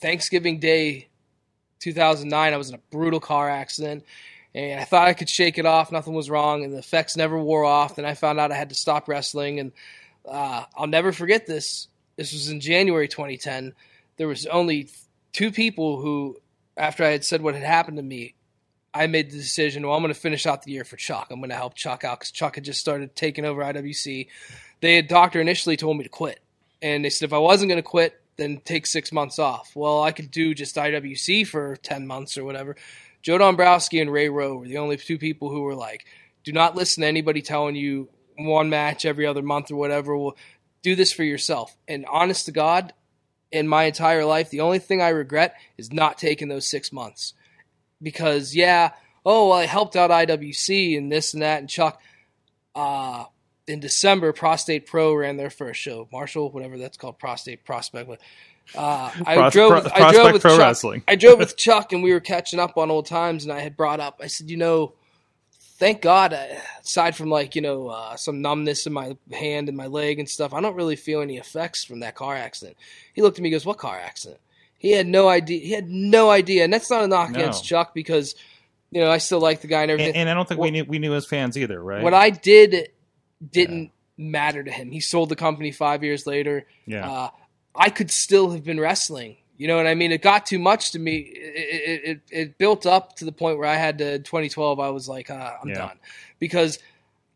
Thanksgiving Day, 2009. I was in a brutal car accident. And I thought I could shake it off. Nothing was wrong, and the effects never wore off. Then I found out I had to stop wrestling, and uh, I'll never forget this. This was in January 2010. There was only two people who, after I had said what had happened to me, I made the decision. Well, I'm going to finish out the year for Chuck. I'm going to help Chuck out because Chuck had just started taking over IWC. They had doctor initially told me to quit, and they said if I wasn't going to quit, then take six months off. Well, I could do just IWC for 10 months or whatever. Joe Dombrowski and Ray Rowe were the only two people who were like, do not listen to anybody telling you one match every other month or whatever. Well, do this for yourself. And honest to God, in my entire life, the only thing I regret is not taking those six months. Because, yeah, oh, well, I helped out IWC and this and that and Chuck. Uh, in December, Prostate Pro ran their first show. Marshall, whatever that's called, Prostate Prospect. But, uh, I Pros- drove. Pro- with, I drove with Pro Chuck. Wrestling. I drove with Chuck, and we were catching up on old times. And I had brought up. I said, you know, thank God, uh, aside from like you know uh, some numbness in my hand and my leg and stuff, I don't really feel any effects from that car accident. He looked at me, and goes, "What car accident?" He had no idea. He had no idea, and that's not a knock No. against Chuck because you know I still like the guy and everything. and, and I don't think we knew we knew as fans either, right? what I did didn't matter to him. He sold the company five years later. yeah, Uh, I could still have been wrestling. You know what I mean? It got too much to me. It, it, it, it built up to the point where I had to. 2012, I was like, uh, I'm Yeah. done because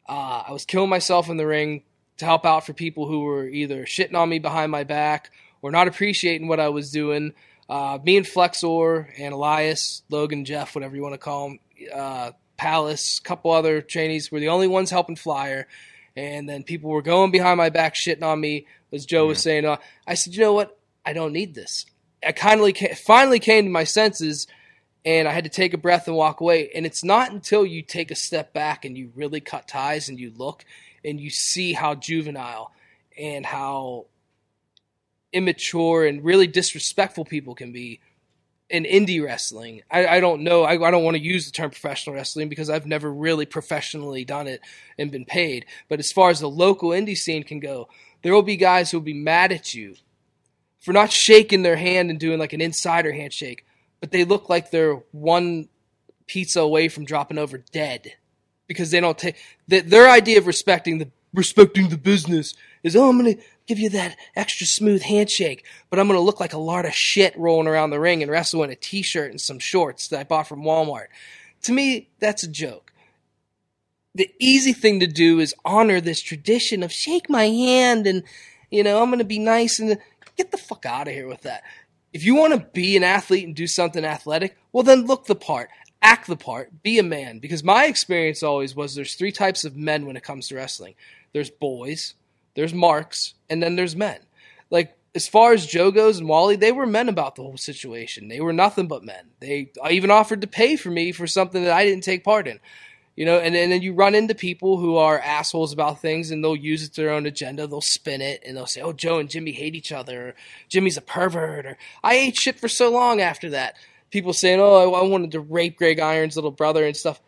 uh, I was killing myself in the ring to help out for people who were either shitting on me behind my back or not appreciating what I was doing. Uh, me and Flexor and Elias, Logan, Jeff, whatever you want to call them, uh, Palace, a couple other trainees were the only ones helping Flyer. And then people were going behind my back, shitting on me, as Joe was saying. Uh, I said, you know what? I don't need this. I kindly ca- finally came to my senses, and I had to take a breath and walk away. And it's not until you take a step back and you really cut ties and you look and you see how juvenile and how immature and really disrespectful people can be in indie wrestling. I, I don't know. I, I don't want to use the term professional wrestling because I've never really professionally done it and been paid. But as far as the local indie scene can go, there will be guys who will be mad at you for not shaking their hand and doing like an insider handshake, but they look like they're one pizza away from dropping over dead because they don't take the, their idea of respecting the respecting the business is oh I'm gonna give you that extra smooth handshake, but I'm gonna look like a lot of shit rolling around the ring and wrestle in a t-shirt and some shorts that I bought from Walmart. To me, that's a joke. The easy thing to do is honor this tradition of shake my hand and you know I'm gonna be nice and get the fuck out of here with that. If you want to be an athlete and do something athletic, well then look the part act the part, be a man. Because my experience always was there's three types of men when it comes to wrestling there's boys, there's marks, and then there's men. Like, as far as Joe goes and Wally, they were men about the whole situation. They were nothing but men. They even offered to pay for me for something that I didn't take part in. You know, and, and then you run into people who are assholes about things and they'll use it to their own agenda. They'll spin it and they'll say, oh, Joe and Jimmy hate each other. Or, Jimmy's a pervert. Or I ate shit for so long after that people saying, "Oh, I, wanted to rape Greg Iron's little brother" and stuff.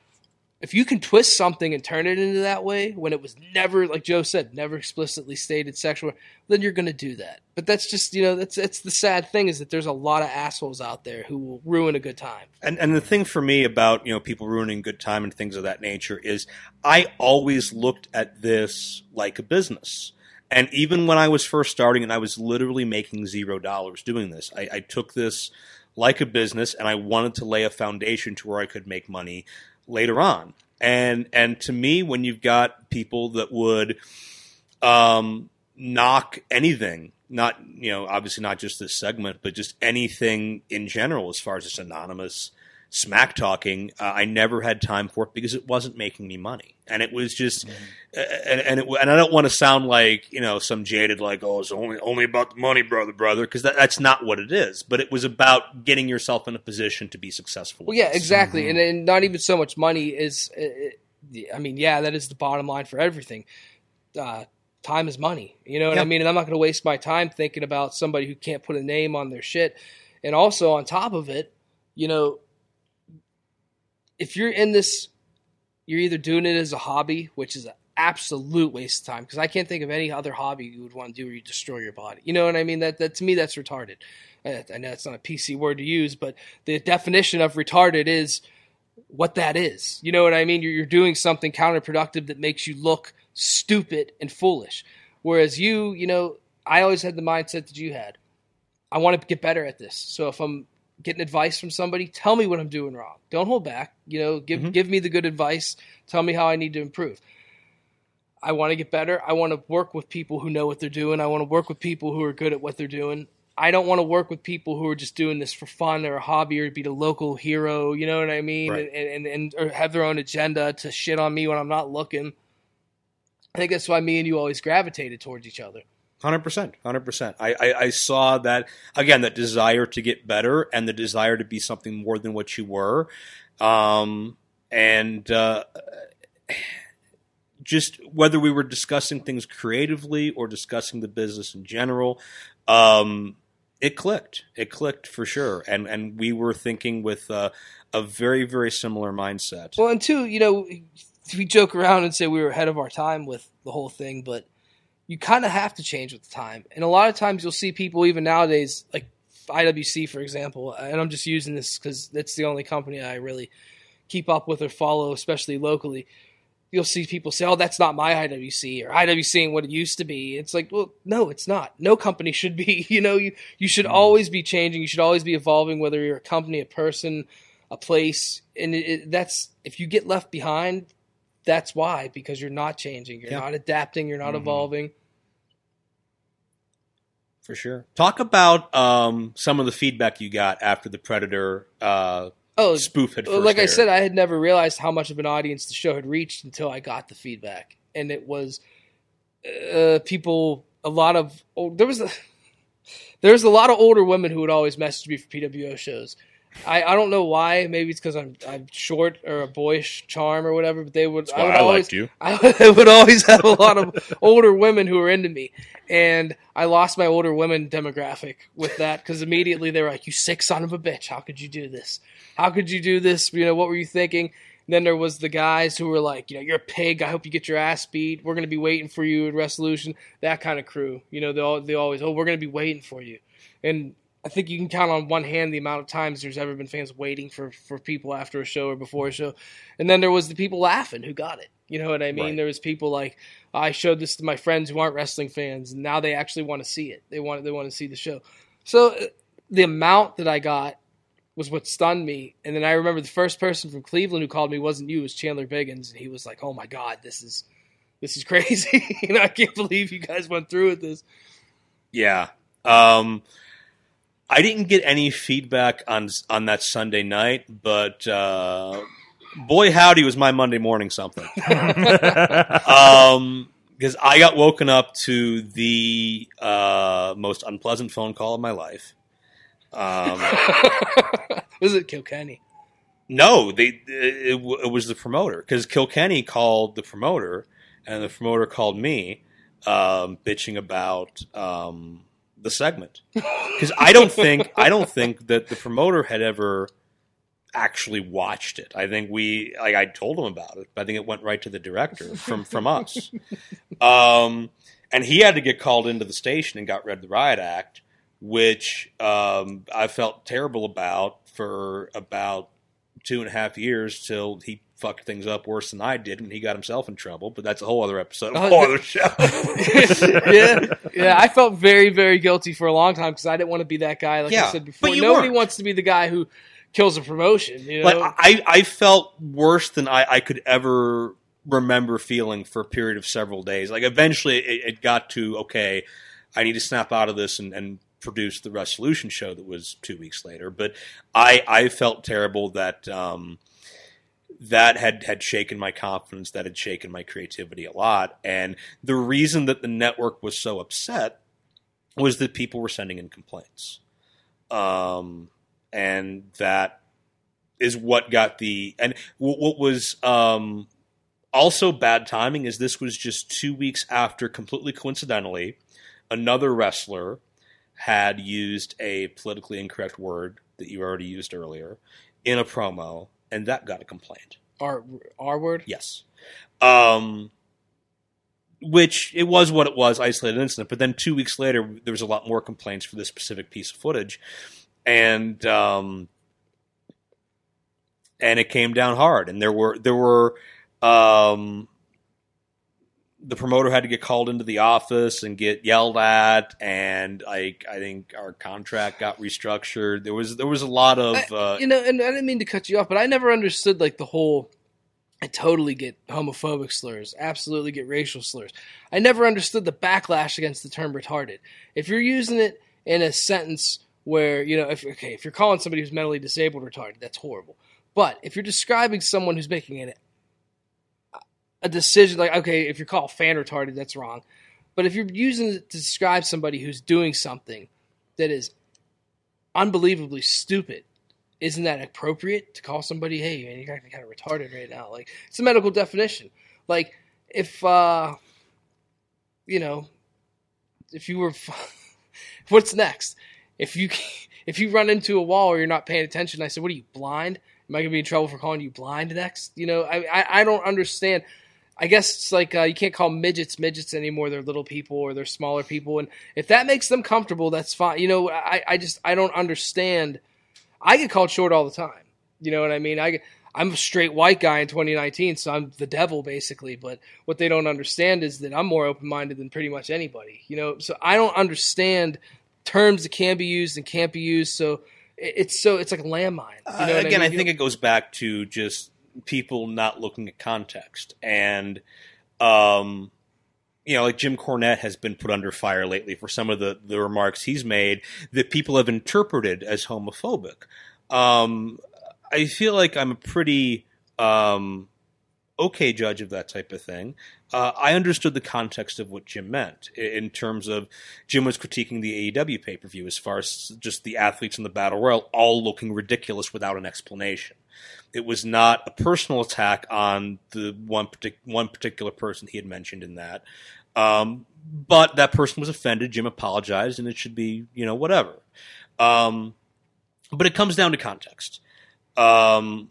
If you can twist something and turn it into that way when it was never, like Joe said, never explicitly stated sexual, then you're going to do that. But that's just, you know, that's that's the sad thing is that there's a lot of assholes out there who will ruin a good time. And and the thing for me about you know people ruining good time and things of that nature is I always looked at this like a business. And even when I was first starting and I was literally making zero dollars doing this, I, I took this like a business and I wanted to lay a foundation to where I could make money later on. And and to me, when you've got people that would um, knock anything, not you know, obviously not just this segment, but just anything in general, as far as it's anonymous smack talking, uh, I never had time for it because it wasn't making me money, and it was just, mm-hmm. and and, it, and I don't want to sound like you know some jaded like oh it's only only about the money, brother, brother, because that, that's not what it is. But it was about getting yourself in a position to be successful. Well, yeah, exactly, mm-hmm. and, and not even so much money is, uh, I mean, yeah, that is the bottom line for everything. Uh, time is money, you know what I mean, and I'm not going to waste my time thinking about somebody who can't put a name on their shit, and also on top of it, you know if you're in this, you're either doing it as a hobby, which is an absolute waste of time because I can't think of any other hobby you would want to do where you destroy your body. You know what I mean? That, that to me, that's retarded. Uh, I know that's not a PC word to use, but the definition of retarded is what that is. You know what I mean? You're, you're doing something counterproductive that makes you look stupid and foolish. Whereas you, you know, I always had the mindset that you had. I want to get better at this. So if I'm getting advice from somebody, tell me what I'm doing wrong. Don't hold back. You know, give mm-hmm. give me the good advice. Tell me how I need to improve. I want to get better. I want to work with people who know what they're doing. I want to work with people who are good at what they're doing. I don't want to work with people who are just doing this for fun or a hobby or to be the local hero. You know what I mean? Right. And, and and or have their own agenda to shit on me when I'm not looking. I think that's why me and you always gravitated towards each other. Hundred percent, hundred percent. I saw that again, that desire to get better and the desire to be something more than what you were, um, and uh, just whether we were discussing things creatively or discussing the business in general, um, it clicked. It clicked for sure, and and we were thinking with uh, a very very similar mindset. Well, and two, you know, we joke around and say we were ahead of our time with the whole thing, but you kind of have to change with the time. And a lot of times you'll see people even nowadays, like IWC, for example, and I'm just using this because it's the only company I really keep up with or follow, especially locally. You'll see people say, "Oh, that's not my IWC," or "IWC ain't what it used to be." It's like, well, no, it's not. No company should be. You know, you you should mm-hmm. always be changing. You should always be evolving, whether you're a company, a person, a place. And it, it, that's if you get left behind, that's why because you're not changing, you're not adapting, you're not mm-hmm. evolving. For sure. Talk about um, some of the feedback you got after the Predator uh, oh, spoof had Like aired. I said, I had never realized how much of an audience the show had reached until I got the feedback, and it was uh, people. A lot of oh, there was a there was a lot of older women who would always message me for PWO shows, I, I don't know why. Maybe it's because I'm I'm short or a boyish charm or whatever. But they would I would I always liked you. I would always have a lot of older women who were into me, and I lost my older women demographic with that because immediately they were like, "You sick son of a bitch! How could you do this? How could you do this? You know what were you thinking?" then there was the guys who were like, you know, you're a pig. I hope you get your ass beat. We're going to be waiting for you at Resolution. That kind of crew. You know, they all, they always, oh, we're going to be waiting for you. And I think you can count on one hand the amount of times there's ever been fans waiting for, for people after a show or before a show. And then there was the people laughing who got it. You know what I mean? Right. There was people like I showed this to my friends who aren't wrestling fans, and now they actually want to see it. They want they want to see the show. So uh, the amount that I got was what stunned me. And then I remember the first person from Cleveland who called me wasn't you, it was Chandler Biggins, and he was like, "Oh my god, this is this is crazy. you know, I can't believe you guys went through with this." Yeah. Um, I didn't get any feedback on on that Sunday night, but uh, boy howdy was my Monday morning something. um, because I got woken up to the uh, most unpleasant phone call of my life. Um, was it Kilkenny? no, they it, it was the promoter because Kilkenny called the promoter, and the promoter called me, um, bitching about um, the segment because I don't think I don't think that the promoter had ever actually watched it. I think we like I told him about it, but I think it went right to the director from from us. Um, and he had to get called into the station and got read the riot act, which um, I felt terrible about for about two and a half years till he fucked things up worse than I did and he got himself in trouble. But that's a whole other episode, a Oh, whole the- other show. yeah, yeah. I felt very, very guilty for a long time because I didn't want to be that guy. Like Yeah, I said before, nobody weren't. wants to be the guy who kills a promotion. You know, Like I, I felt worse than I, I could ever remember feeling for a period of several days. Like eventually, it, it got to okay, I need to snap out of this and, and produce the resolution show that was two weeks later. But I, I felt terrible that um, that had had shaken my confidence, that had shaken my creativity a lot, and the reason that the network was so upset was that people were sending in complaints. Um, and that is what got the and what, what was um, also bad timing is this was just two weeks after completely coincidentally another wrestler had used a politically incorrect word that you already used earlier in a promo and that got a complaint. R R word. yes. Um which it was what it was isolated incident but then two weeks later there was a lot more complaints for this specific piece of footage. And um and it came down hard. And there were there were um the promoter had to get called into the office and get yelled at and like i think our contract got restructured there was there was a lot of I- uh you know, and I didn't mean to cut you off, but I never understood like the whole. I totally get homophobic slurs, absolutely get racial slurs. I never understood the backlash against the term retarded. If you're using it in a sentence where you know, if okay, if you're calling somebody who's mentally disabled retarded, that's horrible. But if you're describing someone who's making an, a decision, like okay, if you're called fan retarded, that's wrong. But if you're using it to describe somebody who's doing something that is unbelievably stupid, isn't that appropriate to call somebody, hey, man, you're acting kind of retarded right now? Like, it's a medical definition. Like, if, uh, you know, if you were, what's next? If you, if you run into a wall or you're not paying attention, I said, what are you, blind? Am I going to be in trouble for calling you blind next? You know, I, I, I don't understand. I guess it's like uh, you can't call midgets midgets anymore. They're little people or they're smaller people, and if that makes them comfortable, that's fine. You know, I, I just I don't understand. I get called short all the time. You know what I mean? I I'm a straight white guy in 2019, so I'm the devil basically. But what they don't understand is that I'm more open minded than pretty much anybody. You know, so I don't understand terms that can be used and can't be used. So it's so it's like a landmine. You know Uh, again, I, I, think it goes back to just people not looking at context, and um, you know, like Jim Cornette has been put under fire lately for some of the the remarks he's made that people have interpreted as homophobic. Um, I feel like I'm a pretty um, okay judge of that type of thing. Uh, I understood the context of what Jim meant in terms of Jim was critiquing the AEW pay per view as far as just the athletes in the battle royal all looking ridiculous without an explanation. It was not a personal attack on the one partic- one particular person he had mentioned in that, um, but that person was offended. Jim apologized, and it should be you know whatever. Um, but it comes down to context. Um,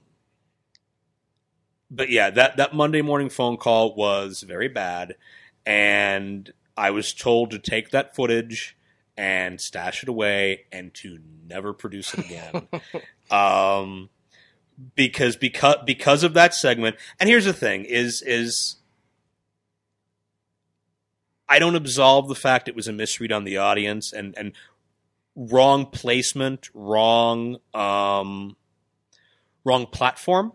but yeah, that that Monday morning phone call was very bad, and I was told to take that footage and stash it away and to never produce it again. um, because because because of that segment. And here's the thing: is is I don't absolve the fact it was a misread on the audience and and wrong placement, wrong um, wrong platform.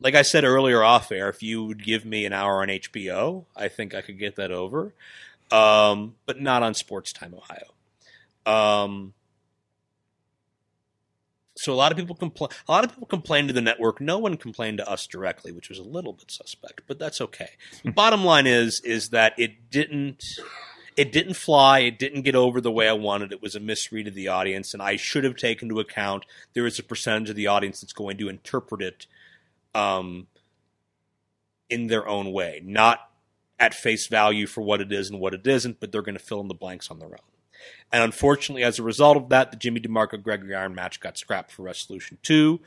Like I said earlier off air, if you would give me an hour on HBO, I think I could get that over. Um, but not on Sports Time Ohio. Um, so a lot of people complain. A lot of people complain to the network. No one complained to us directly, which was a little bit suspect, but that's okay. Bottom line is is that it didn't it didn't fly. It didn't get over the way I wanted. It was a misread of the audience, and I should have taken into account there is a percentage of the audience that's going to interpret it um, in their own way, not at face value for what it is and what it isn't, but they're going to fill in the blanks on their own. And unfortunately, as a result of that, the Jimmy DeMarco Gregory Iron match got scrapped for Resolution 2,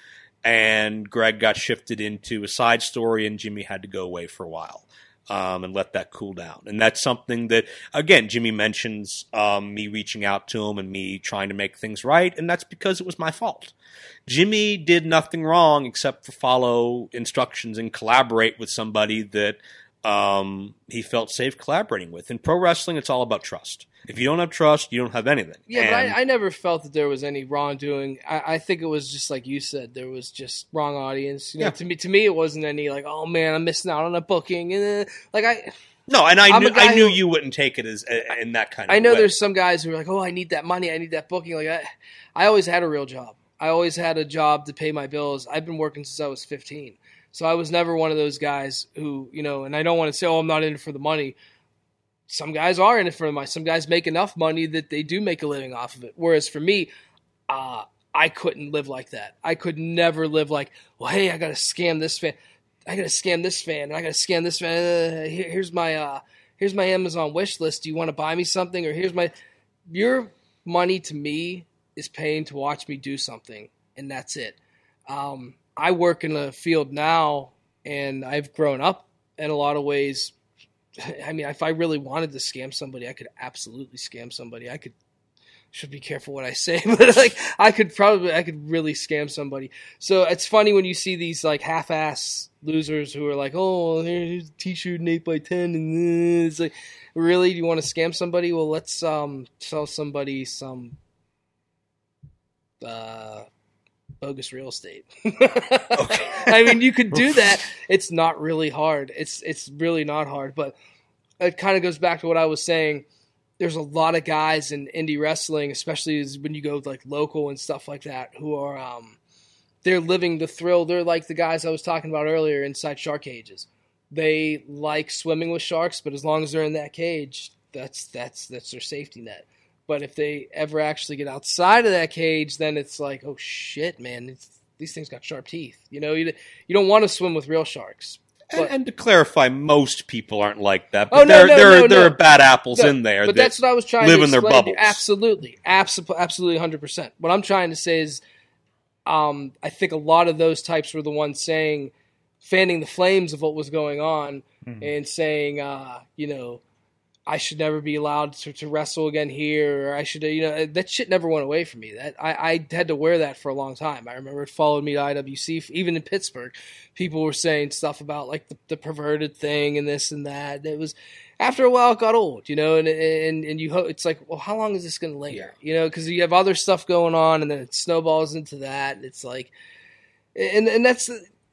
and Greg got shifted into a side story, and Jimmy had to go away for a while. Um, and let that cool down. And that's something that, again, Jimmy mentions um, me reaching out to him and me trying to make things right, and that's because it was my fault. Jimmy did nothing wrong except for follow instructions and collaborate with somebody that um, he felt safe collaborating with. In pro wrestling, it's all about trust. If you don't have trust, you don't have anything. Yeah, And- but I, I never felt that there was any wrongdoing. I, I think it was just like you said, there was just wrong audience. You know, Yeah. to me, to me, it wasn't any like, oh man, I'm missing out on a booking, and uh, like I, no, and I I'm knew I knew who- you wouldn't take it as uh, in that kind of. I know way. there's some guys who are like, oh, I need that money, I need that booking. Like I, I always had a real job. I always had a job to pay my bills. I've been working since I was 15, so I was never one of those guys who, you know. And I don't want to say, oh, I'm not in it for the money. Some guys are in it for the money. Some guys make enough money that they do make a living off of it. Whereas for me, uh, I couldn't live like that. I could never live like, well, hey, I got to scam this fan. I got to scam this fan. And I got to scam this fan. Uh, here- here's my uh, here's my Amazon wish list. Do you want to buy me something? Or here's my your money to me is paying to watch me do something, and that's it. Um, I work in a field now, and I've grown up in a lot of ways. I mean, if I really wanted to scam somebody, I could absolutely scam somebody. I could should be careful what I say, but like I could probably I could really scam somebody. So it's funny when you see these like half-ass losers who are like, "Oh, here's a t-shirt an eight by ten, and uh, it's like, really, do you want to scam somebody? Well, let's um sell somebody some uh bogus real estate. I mean, you could do that. It's not really hard. It's it's really not hard, but it kind of goes back to what I was saying. There's a lot of guys in indie wrestling, especially when you go like local and stuff like that, who are um they're living the thrill. They're like the guys I was talking about earlier inside shark cages. They like swimming with sharks, but as long as they're in that cage, that's that's that's their safety net. But if they ever actually get outside of that cage, then it's like, oh shit, man, it's, these things got sharp teeth. You know, you you don't want to swim with real sharks. And, But- and to clarify, most people aren't like that. But Oh, no, there, no, there, no, are, there are bad apples in there. But that that's what I was trying live to in their bubbles. Absolutely, absolutely, absolutely, hundred percent. What I'm trying to say is, um, I think a lot of those types were the ones saying, fanning the flames of what was going on, and saying, uh, you know, I should never be allowed to, to wrestle again here, or I should, you know, uh, that shit never went away from me. That I, I had to wear that for a long time. I remember it followed me to IWC, even in Pittsburgh. People were saying stuff about like the, the perverted thing and this and that. It was after a while it got old, you know, and and and you ho- it's like, well, how long is this going to linger? You know, because you have other stuff going on, and then it snowballs into that. And it's like, and and that's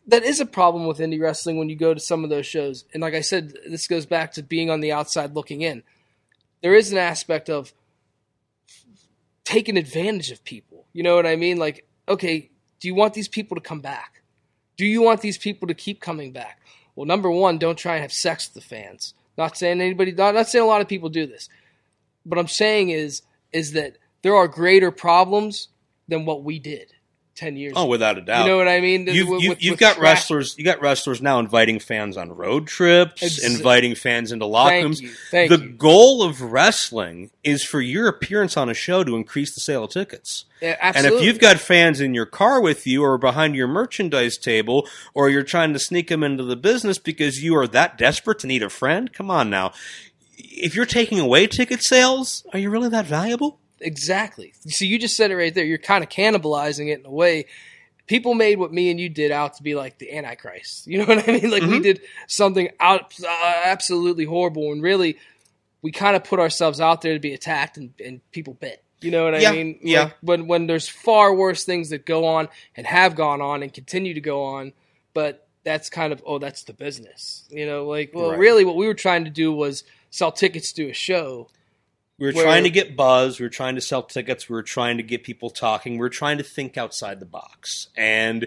that is a problem with indie wrestling when you go to some of those shows. And like I said, this goes back to being on the outside looking in. There is an aspect of taking advantage of people. You know what I mean? Like, okay, do you want these people to come back? Do you want these people to keep coming back? Well, number one, don't try and have sex with the fans. Not saying anybody, not, not saying a lot of people do this. What I'm saying is, is that there are greater problems than what we did ten years. Oh, without a doubt. You know what I mean? You've, With- you've, you've with got trash- wrestlers. You got wrestlers now inviting fans on road trips, inviting fans into locker rooms. you. The you. goal of wrestling is for your appearance on a show to increase the sale of tickets. Yeah, And if you've got fans in your car with you or behind your merchandise table or you're trying to sneak them into the business because you are that desperate to need a friend, come on now. If you're taking away ticket sales, are you really that valuable? Exactly. So you just said it right there. You're kind of cannibalizing it in a way. People made what me and you did out to be like the Antichrist. You know what I mean? Like we Mhm. did something out uh, absolutely horrible, and really, we kind of put ourselves out there to be attacked, and, and people bit. You know what Yeah, I mean? yeah. Like, when when there's far worse things that go on and have gone on and continue to go on, but that's kind of oh that's the business. You know, like well Right. really what we were trying to do was sell tickets to a show. We were Where- trying to get buzz. We were trying to sell tickets. We were trying to get people talking. We were trying to think outside the box. And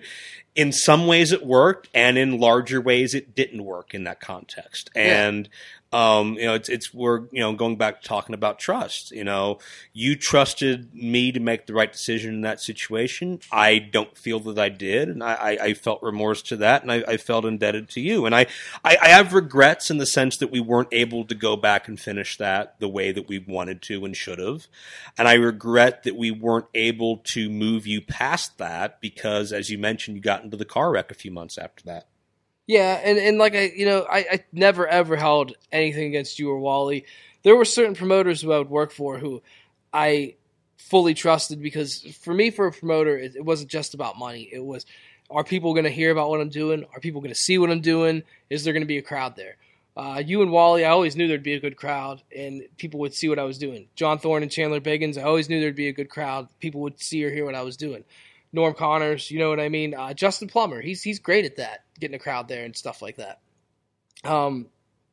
in some ways it worked, and in larger ways it didn't work in that context. And um, you know, it's it's we're you know going back to talking about trust. You know, you trusted me to make the right decision in that situation. I don't feel that I did, and I, I, felt remorse to that, and I, I felt indebted to you. And I, I I have regrets in the sense that we weren't able to go back and finish that the way that we wanted to and should have. And I regret that we weren't able to move you past that because, as you mentioned, you got into the car wreck a few months after that. Yeah, and, and like I, you know, I, I never ever held anything against you or Wally. There were certain promoters who I would work for who I fully trusted because for me, for a promoter, it, it wasn't just about money. It was, are people going to hear about what I'm doing? Are people going to see what I'm doing? Is there going to be a crowd there? Uh, you and Wally, I always knew there'd be a good crowd and people would see what I was doing. John Thorne and Chandler Biggins, I always knew there'd be a good crowd. People would see or hear what I was doing. Norm Connors, you know what I mean? Uh, Justin Plummer, he's he's great at that, getting a crowd there and stuff like that. Um,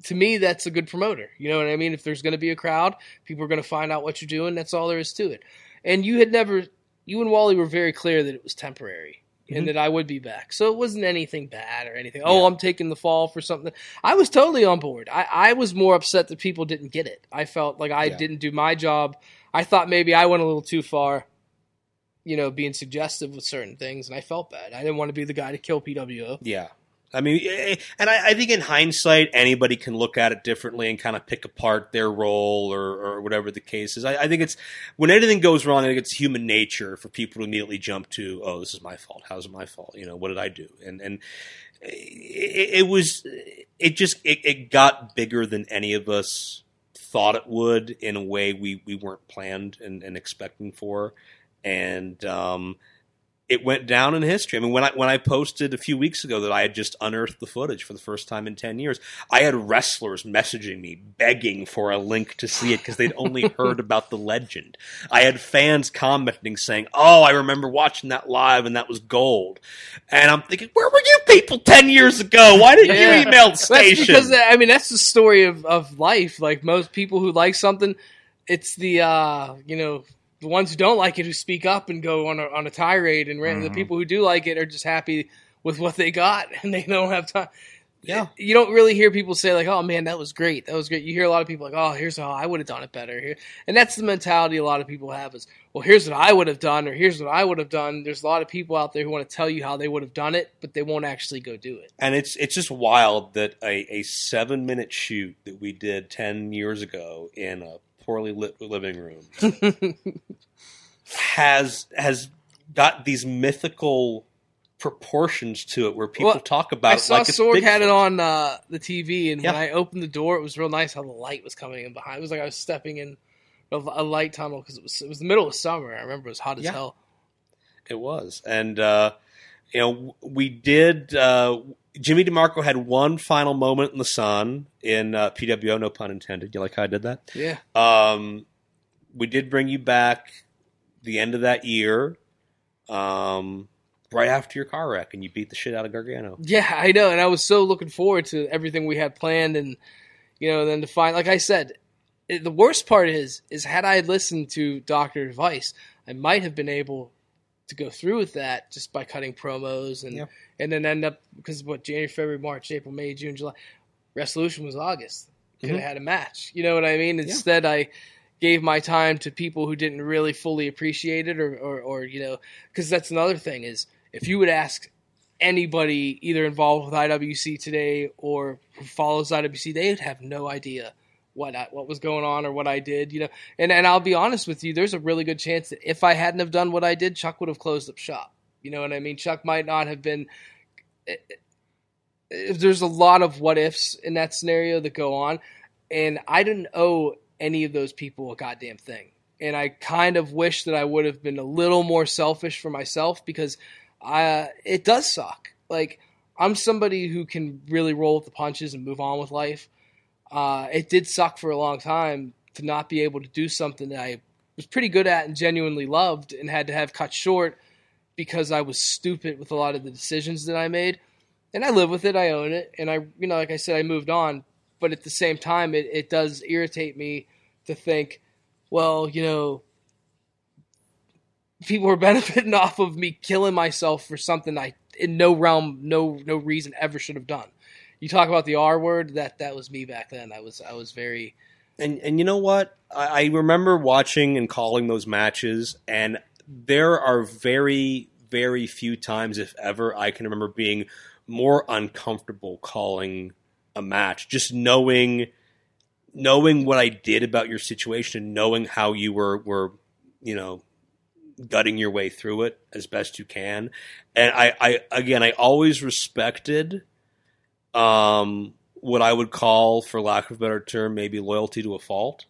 to me, that's a good promoter. You know what I mean? If there's going to be a crowd, people are going to find out what you're doing. That's all there is to it. And you had never, you and Wally were very clear that it was temporary Mhm. and that I would be back. So it wasn't anything bad or anything. Oh, Yeah. I'm taking the fall for something. I was totally on board. I, I was more upset that people didn't get it. I felt like I Yeah. didn't do my job. I thought maybe I went a little too far you know, being suggestive with certain things, and I felt bad. I didn't want to be the guy to kill PWO. Yeah. I mean, eh, and I, I think in hindsight, anybody can look at it differently and kind of pick apart their role or, or whatever the case is. I, I think it's when anything goes wrong, I think it's human nature for people to immediately jump to, "Oh, this is my fault. How's it my fault? You know, what did I do?" And and it, it was, it just it, it got bigger than any of us thought it would in a way we we weren't planned and, and expecting for and um, it went down in history. I mean, when I when I posted a few weeks ago that I had just unearthed the footage for the first time in ten years, I had wrestlers messaging me begging for a link to see it because they'd only heard about the legend. I had fans commenting saying, "Oh, I remember watching that live, and that was gold." And I'm thinking, where were you people ten years ago? Why didn't Yeah. you email the station? That's because I mean that's the story of, of life. Like most people who like something, it's the uh, you know the ones who don't like it who speak up and go on a, on a tirade, and the Mm-hmm. people who do like it are just happy with what they got, and they don't have time. Yeah. you don't really hear people say like, "Oh man, that was great, that was great." You hear a lot of people like, "Oh, here's how I would have done it better." Here, and that's the mentality a lot of people have is, "Well, here's what I would have done," or "Here's what I would have done." There's a lot of people out there who want to tell you how they would have done it, but they won't actually go do it. and it's it's just wild that a, a seven minute shoot that we did ten years ago in a poorly lit living room has has got these mythical proportions to it where people Well, talk about I it saw like Sorg had it on uh, the TV, and Yeah. when I opened the door, it was real nice how the light was coming in behind. It was like I was stepping in a, a light tunnel because it was it was the middle of summer. I remember it was hot as Yeah. hell. It was, and uh, you know we did. Uh, Jimmy DeMarco had one final moment in the sun in uh, PWO, no pun intended. You like how I did that? Yeah, Um, we did bring you back the end of that year, um, right after your car wreck, and you beat the shit out of Gargano. yeah, I know, and I was so looking forward to everything we had planned, and you know, then to find, like I said, it, the worst part is, is had I listened to Doctor Advice, I might have been able to go through with that just by cutting promos and Yeah. and then end up because what January, February, March, April, May, June, July. Resolution was August. Could have Mhm. had a match. You know what I mean? Instead, I gave my time to people who didn't really fully appreciate it, or or, or you know, because that's another thing is if you would ask anybody either involved with IWC today or who follows IWC, they would have no idea what I, what was going on or what I did. You know, and and I'll be honest with you, there's a really good chance that if I hadn't have done what I did, Chuck would have closed up shop. You know what I mean? Chuck might not have been. If there's a lot of what ifs in that scenario that go on, and I didn't owe any of those people a goddamn thing. And I kind of wish that I would have been a little more selfish for myself because I it does suck. Like I'm somebody who can really roll with the punches and move on with life. Uh, it did suck for a long time to not be able to do something that I was pretty good at and genuinely loved and had to have cut short because I was stupid with a lot of the decisions that I made. And I live with it, I own it, and I you know, like I said, I moved on. But at the same time it, it does irritate me to think, well, you know, people are benefiting off of me killing myself for something I in no realm, no no reason ever should have done. You talk about the R word, that that was me back then. I was I was very And and you know what? I, I remember watching and calling those matches, and there are very very few times, if ever, I can remember being more uncomfortable calling a match, just knowing knowing what I did about your situation, knowing how you were were you know gutting your way through it as best you can, and I, I again I always respected um, what I would call, for lack of a better term, maybe loyalty to a fault,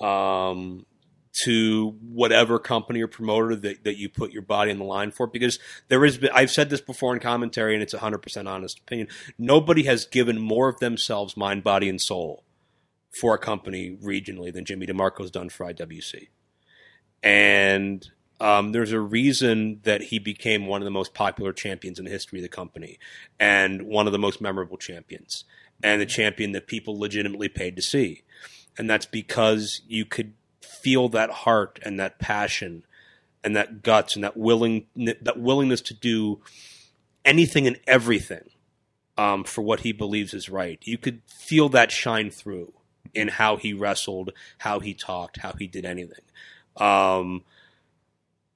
um, to whatever company or promoter that, that you put your body in the line for. Because there is, I've said this before in commentary, and it's a hundred percent honest opinion. Nobody has given more of themselves, mind, body, and soul, for a company regionally than Jimmy DeMarco's done for IWC, and. Um, there's a reason that he became one of the most popular champions in the history of the company and one of the most memorable champions and the champion that people legitimately paid to see. And that's because you could feel that heart and that passion and that guts and that willing that willingness to do anything and everything um, for what he believes is right. You could feel that shine through in how he wrestled, how he talked, how he did anything. Um,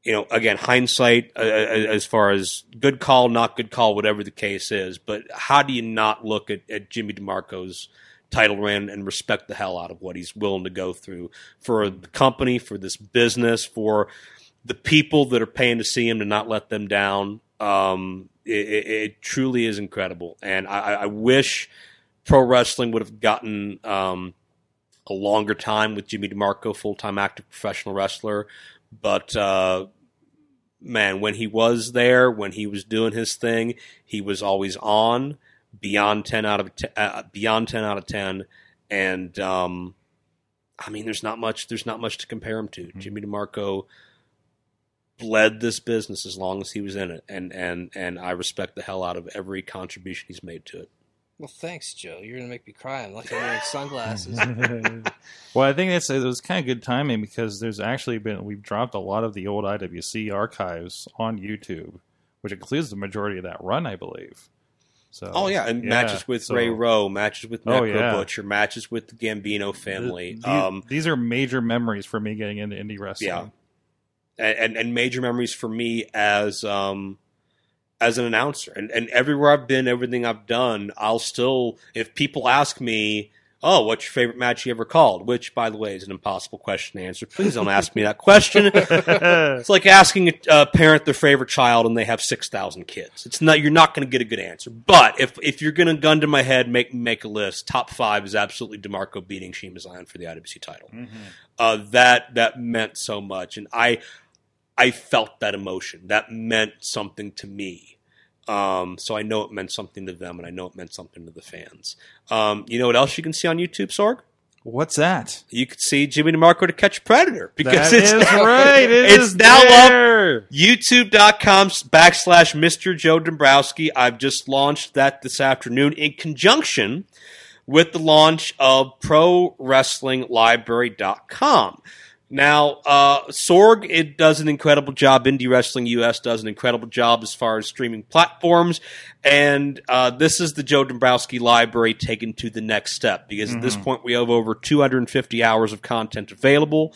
you know, again, hindsight uh, as far as good call, not good call, whatever the case is. But how do you not look at, at Jimmy DeMarco's title run and respect the hell out of what he's willing to go through for the company, for this business, for the people that are paying to see him to not let them down? Um, it, it, it truly is incredible, and I, I wish pro wrestling would have gotten um, a longer time with Jimmy DeMarco, full time active professional wrestler. But uh, man, when he was there, when he was doing his thing, he was always on beyond ten out of 10, uh, beyond ten out of ten, and um, I mean, there's not much there's not much to compare him to. Jimmy DeMarco bled this business as long as he was in it, and and and I respect the hell out of every contribution he's made to it. Well. Thanks, Joe. You're gonna make me cry. I'm lucky I'm wearing sunglasses. well, I think it's it was kind of good timing because there's actually been we've dropped a lot of the old IWC archives on YouTube, which includes the majority of that run, I believe. So Oh yeah, and matches with so- Ray Rowe, matches with Oh, Necro yeah. Butcher, matches with the Gambino family. Th- um, these are major memories for me getting into indie wrestling. Yeah. and, and and major memories for me as um as an announcer. And and everywhere I've been everything I've done I'll still if people ask me oh what's your favorite match you ever called? Which by the way is an impossible question to answer. Please don't ask me that question. It's like asking a, parent their favorite child and they have 6000 kids. It's not you're not going to get a good answer. But if if you're going to gun to my head make make a list top 5 is absolutely DeMarco beating Shiima Xion for the IWC title. Uh, that that meant so much, and I I felt that emotion. That meant something to me. Um, so I know it meant something to them, and I know it meant something to the fans. Um, you know what else you can see on YouTube, Sorg? What's that? You can see Jimmy DeMarco to catch a predator because That it's now, right. It it's is now up youtube.com backslash Mr. Joe Dombrowski. I've just launched that this afternoon in conjunction with the launch of ProWrestlingLibrary.com. Now, uh, Sorg it does an incredible job. Indie Wrestling US does an incredible job as far as streaming platforms, and uh, this is the Joe Dombrowski library taken to the next step because at this point we have over 250 hours of content available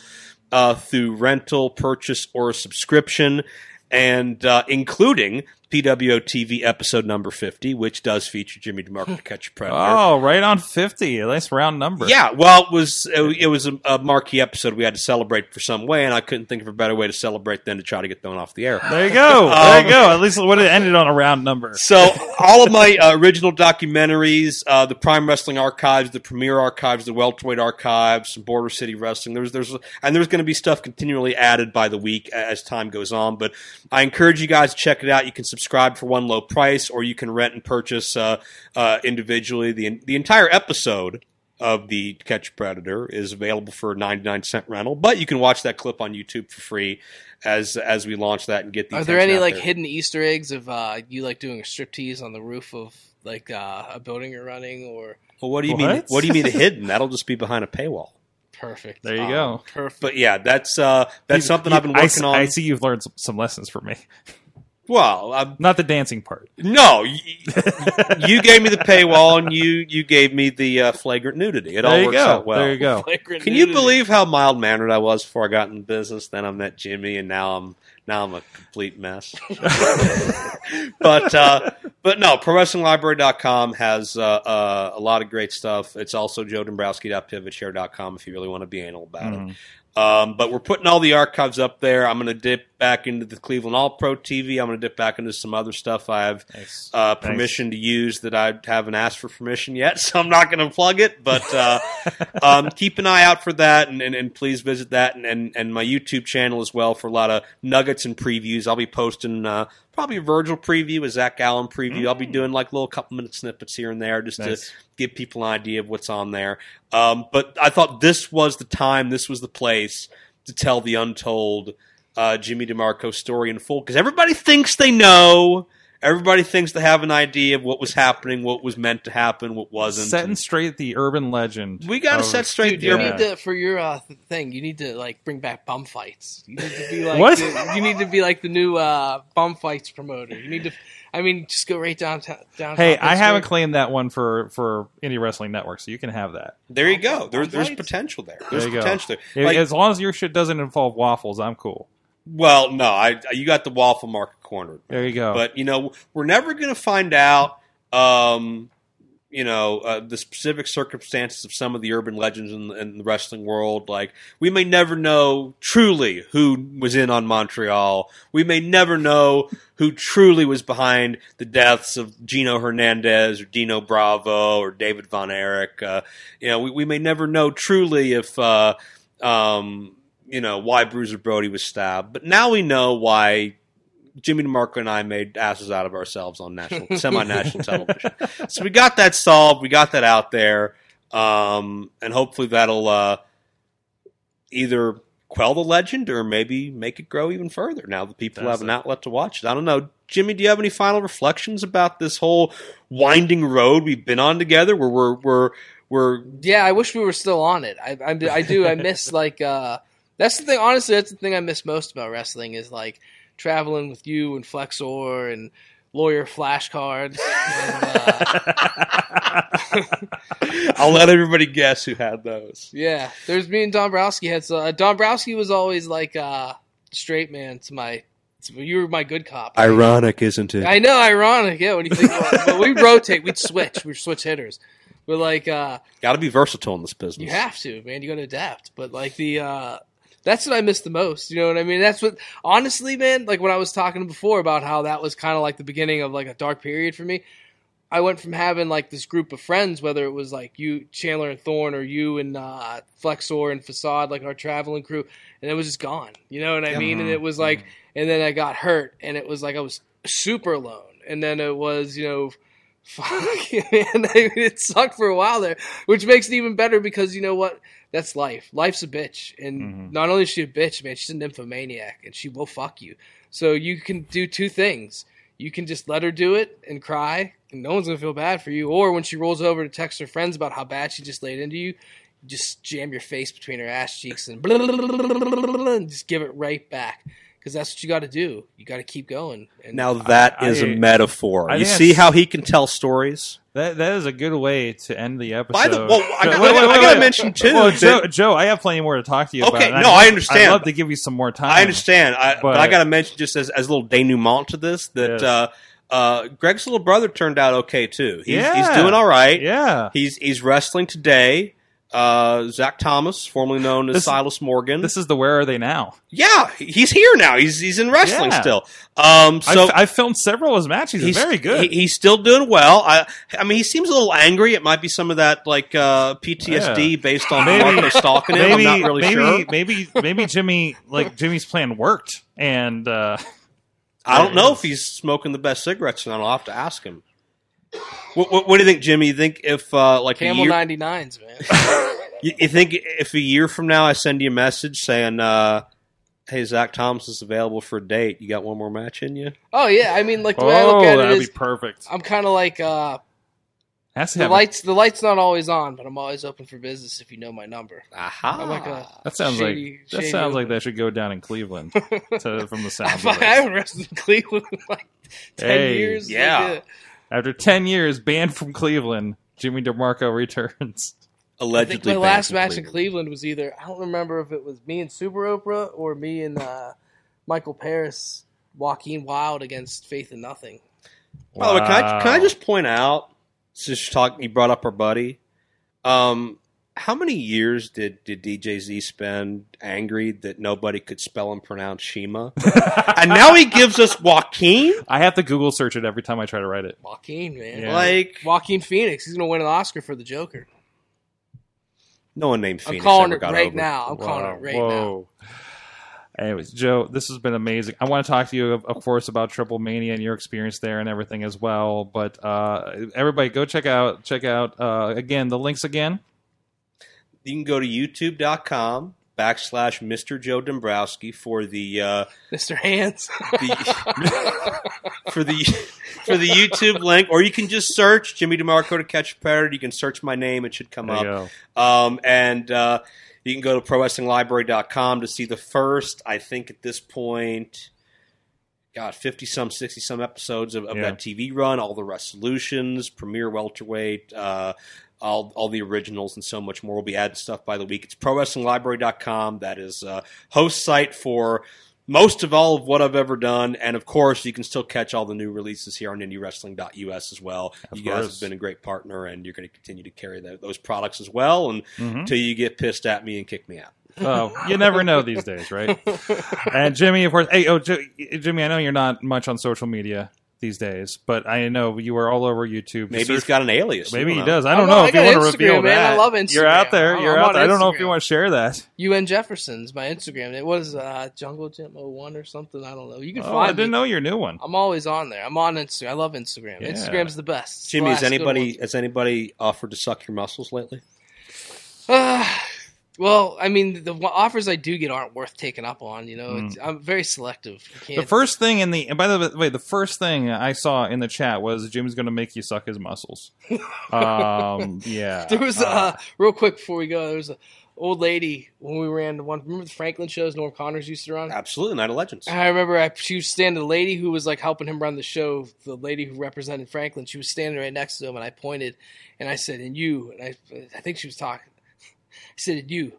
uh, through rental, purchase, or subscription, and uh, including PWO TV episode number 50, which does feature Jimmy DeMarco to Catch a Predator. Oh, right on fifty. A nice round number. Yeah, well, it was it was a, marquee episode we had to celebrate for some way, and I couldn't think of a better way to celebrate than to try to get thrown off the air. There you go. there you go. At least it would have ended on a round number. So, all of my uh, original documentaries, uh, the Prime Wrestling Archives, the Premier Archives, the Welterweight Archives, some Border City Wrestling. There's, there's, and there's going to be stuff continually added by the week as time goes on. But I encourage you guys to check it out. You can subscribe for one low price, or you can rent and purchase uh, uh, individually. the The entire episode of the Catch a Predator is available for a 99 cent rental, but you can watch that clip on YouTube for free as as we launch that and get the Are there any out like there. hidden Easter eggs of uh, you like doing a striptease on the roof of like uh, a building you're running or Well, what do you mean? What? What do you mean hidden? That'll just be behind a paywall. perfect? There you Um, go. Perfect. But yeah, that's uh, that's something I've been working s- on. I see you've learned some, some lessons from me. Well, i Not the dancing part. no, y- you gave me the paywall, and you you gave me the uh, flagrant nudity. It all There you works go. out well. There you go. Flagrant Can you believe how mild mannered I was before I got in business? Then I met Jimmy, and now I'm now I'm a complete mess. but uh, but no, ProWrestlingLibrary.com has uh, uh, a lot of great stuff. It's also JoeDombrowski.pivotshare.com if you really want to be anal about it. Um, but we're putting all the archives up there. I'm going to dip back into the Cleveland All Pro TV. I'm going to dip back into some other stuff I have Nice. uh, permission to use that I haven't asked for permission yet, so I'm not going to plug it. But uh, um, keep an eye out for that, and, and, and please visit that and, and, and my YouTube channel as well for a lot of nuggets and previews. I'll be posting uh, probably a Virgil preview, a Zach Allen preview. I'll be doing like little couple minute snippets here and there just Nice. to give people an idea of what's on there. Um, but I thought this was the time, this was the place to tell the untold uh, Jimmy DeMarco story in full because everybody thinks they know. Everybody thinks they have an idea of what was happening, what was meant to happen, what wasn't. Setting straight the urban legend. we got to set straight Dude, the you urban- Yeah. need to for your uh, thing. You need to like bring back bum fights. You need to be like What? The, you need to be like the new uh, bum fights promoter. You need to. I mean, just go right downtown. downtown Hey, I haven't claimed that one for for Indie Wrestling Network, so you can have that. There you go. There, there's potential there. There There's you go. there. Like, as long as your shit doesn't involve waffles, I'm cool. Well, no, I you got the waffle market cornered. There you go. But you know, we're never going to find out. Um, you know uh, the specific circumstances of some of the urban legends in, in the wrestling world. Like we may never know truly who was in on Montreal. We may never know who truly was behind the deaths of Gino Hernandez or Dino Bravo or David Von Erich. Uh, you know, we, we may never know truly if. Uh, um, you know why Bruiser Brody was stabbed, but now we know why Jimmy DeMarco and I made asses out of ourselves on national, semi-national television. So we got that solved. We got that out there, um, and hopefully that'll uh, either quell the legend or maybe make it grow even further. Now that people That's have an outlet to watch it. I don't know, Jimmy. Do you have any final reflections about this whole winding road we've been on together? Where we're we're we're Yeah, I wish we were still on it. I, I, I do. I miss like uh, that's the thing. Honestly, that's the thing I miss most about wrestling is like traveling with you and Flexor and lawyer flashcards. Uh, I'll let everybody guess who had those. yeah, there's me and Dombrowski had. So, uh, Dombrowski was always like uh, straight man to my. To, you were my good cop. Ironic, isn't it? I know, ironic. Yeah, when you think about it. But we rotate, we'd switch. We're switch hitters. But like, uh, Got to be versatile in this business. You have to, man. You got to adapt. But like the, uh, that's what I miss the most. You know what I mean? That's what, honestly, man. Like when I was talking before about how that was kind of like the beginning of like a dark period for me. I went from having like this group of friends, whether it was like you, Chandler and Thorn, or you and uh, Flexor and Facade, like our traveling crew, and it was just gone. You know what I mean? And it was like, and then I got hurt, and it was like I was super alone. And then it was, you know, fuck, man, it sucked for a while there, which makes it even better because you know what? That's life. Life's a bitch, and Mhm. not only is she a bitch, man, she's a nymphomaniac, and she will fuck you. So you can do two things. You can just let her do it and cry, and no one's gonna feel bad for you. Or when she rolls over to text her friends about how bad she just laid into you, you just jam your face between her ass cheeks and, and just give it right back. Because that's what you got to do. You got to keep going. And Now that is I- a metaphor. I you see how he can tell stories. That that is a good way to end the episode. By the well, I, Joe- I- wait, wait, I wait, gotta mention too. Well, that- Joe, Joe, I have plenty more to talk to you about. Okay, and no, I'd- I understand. I'd love to give you some more time. I understand, I, but, But- I got to mention just as, as a little denouement to this that Yes. uh, uh, Greg's little brother turned out okay too. He's, Yeah. he's doing all right. Yeah. He's he's wrestling today. Uh, Zach Thomas, formerly known as This- Silas Morgan. This is the where are they now? yeah, he's here now. He's he's in wrestling Yeah. still. Um, so I've, I've filmed several of his matches. He's, very good. he- he's still doing well. I I mean, he seems a little angry. It might be some of that like uh, PTSD Yeah. based on Maybe- stalking him. maybe, I'm not really maybe, sure. maybe, maybe Jimmy, like Jimmy's plan worked, and uh, I don't know if he's smoking the best cigarettes, and I'll have to ask him. What, what, what do you think, Jimmy? You think if uh, like a Camel 99s, man. you, you think if a year from now I send you a message saying, uh, "Hey, Zach Thomas is available for a date. You got one more match in you?" oh, yeah. I mean, like, the way oh, I look at it that'd is be perfect. I'm kind of like, uh, Has to the have lights, the light's not always on, but I'm always open for business if you know my number. Aha! I'm like a, That sounds shady- like that shady sounds like that should go down in Cleveland to, from the I, sound. of I haven't wrestled in Cleveland in like 10 Hey, years. yeah. Like, uh, After ten years banned from Cleveland, Jimmy DeMarco returns. I Allegedly, think my banned last from match in Cleveland. Cleveland was either I don't remember if it was me and Super Oprah or me and uh, Michael Paris, Joaquin Wilde against Faith and Nothing. By the way, can I can I just point out? Since you talk, you brought up our buddy. Um, how many years did did DJ Z spend angry that nobody could spell and pronounce Shiima? and now he gives us Joaquin. I have to Google search it every time I try to write it. Joaquin, man. Yeah. Like Joaquin Phoenix. He's gonna win an Oscar for the Joker. no one named Phoenix. I'm calling ever it got right over. now. I'm calling it right now. Anyways, Joe, this has been amazing. I want to talk to you, of, of course, about Triplemania and your experience there and everything as well. But uh, everybody, go check out check out uh, again the links again. You can go to YouTube.com backslash Mr. Joe Dombrowski for the uh, Mr. Hands. the for the for the YouTube link, or you can just search Jimmy DeMarco to catch a parrot. You can search my name; it should come There up. Um, and uh, you can go to ProWrestlingLibrary.com to see the first, I think at this point, God, 50 some, 60 some episodes of, of Yeah. that TV run, all the resolutions, Premier Welterweight, uh, all, all the originals, and so much more. We'll be adding stuff by the week. It's ProWrestlingLibrary.com. That is a host site for most of all of what I've ever done. And of course, you can still catch all the new releases here on IndieWrestling.us as well. Of you guys course. have been a great partner, and you're going to continue to carry tho- those products as well. Until you get pissed at me and kick me out. Oh, you never know these days, right? and Jimmy, of course. Hey, oh, J- Jimmy, I know you're not much on social media these days, but I know you were all over YouTube. Maybe Search- he's got an alias. Maybe he know. does. I don't no, know I if you want to reveal man. I that. love You're out there. I'm- You're I'm out there. I don't know if you want to share that. UN Jefferson's my Instagram. It was uh, Jungle Gym 01 or something. I don't know. You can Oh, find I didn't me. know your new one. I'm always on there. I'm on Instagram. I love Instagram. Yeah. Instagram's the best. It's the Jimmy, has anybody has anybody offered to suck your muscles lately? Uh, well, I mean, the offers I do get aren't worth taking up on. You know, Mm. it's, I'm very selective. The first thing in the and by the way, the first thing I saw in the chat was Jim's going to make you suck his muscles. Um, yeah. there was uh, real quick before we go. There was a old lady when we ran the one. Remember the Franklin shows Norm Connors used to run. Absolutely, Night of Legends. I remember I, she was standing. The lady who was like helping him run the show, the lady who represented Franklin, she was standing right next to him, and I pointed, and I said, "And you?" And I, I think she was talking. I said, "And you."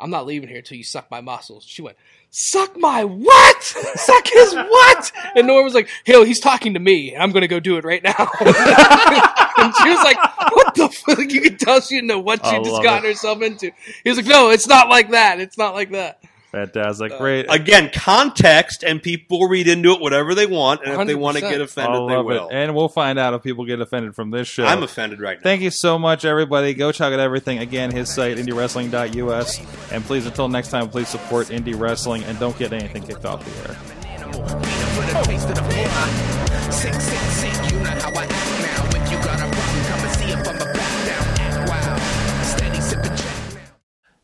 I'm not leaving here until you suck my muscles. She went, "Suck my what? suck his what?" And Norm was like, "Hell, he's talking to me. I'm going to go do it right now." and she was like, "What the fuck?" You can tell she didn't know what she I just it. herself into. He was like, "No, it's not like that. It's not like that." Fantastic. Uh, Great. Again, context, and people read into it whatever they want, and if they want to get offended, they will. it. And we'll find out if people get offended from this show. I'm offended right now. Thank you so much, everybody. Go check out everything. Again, his site, indiewrestling.us. And please, until next time, please support indie wrestling and don't get anything kicked off the air.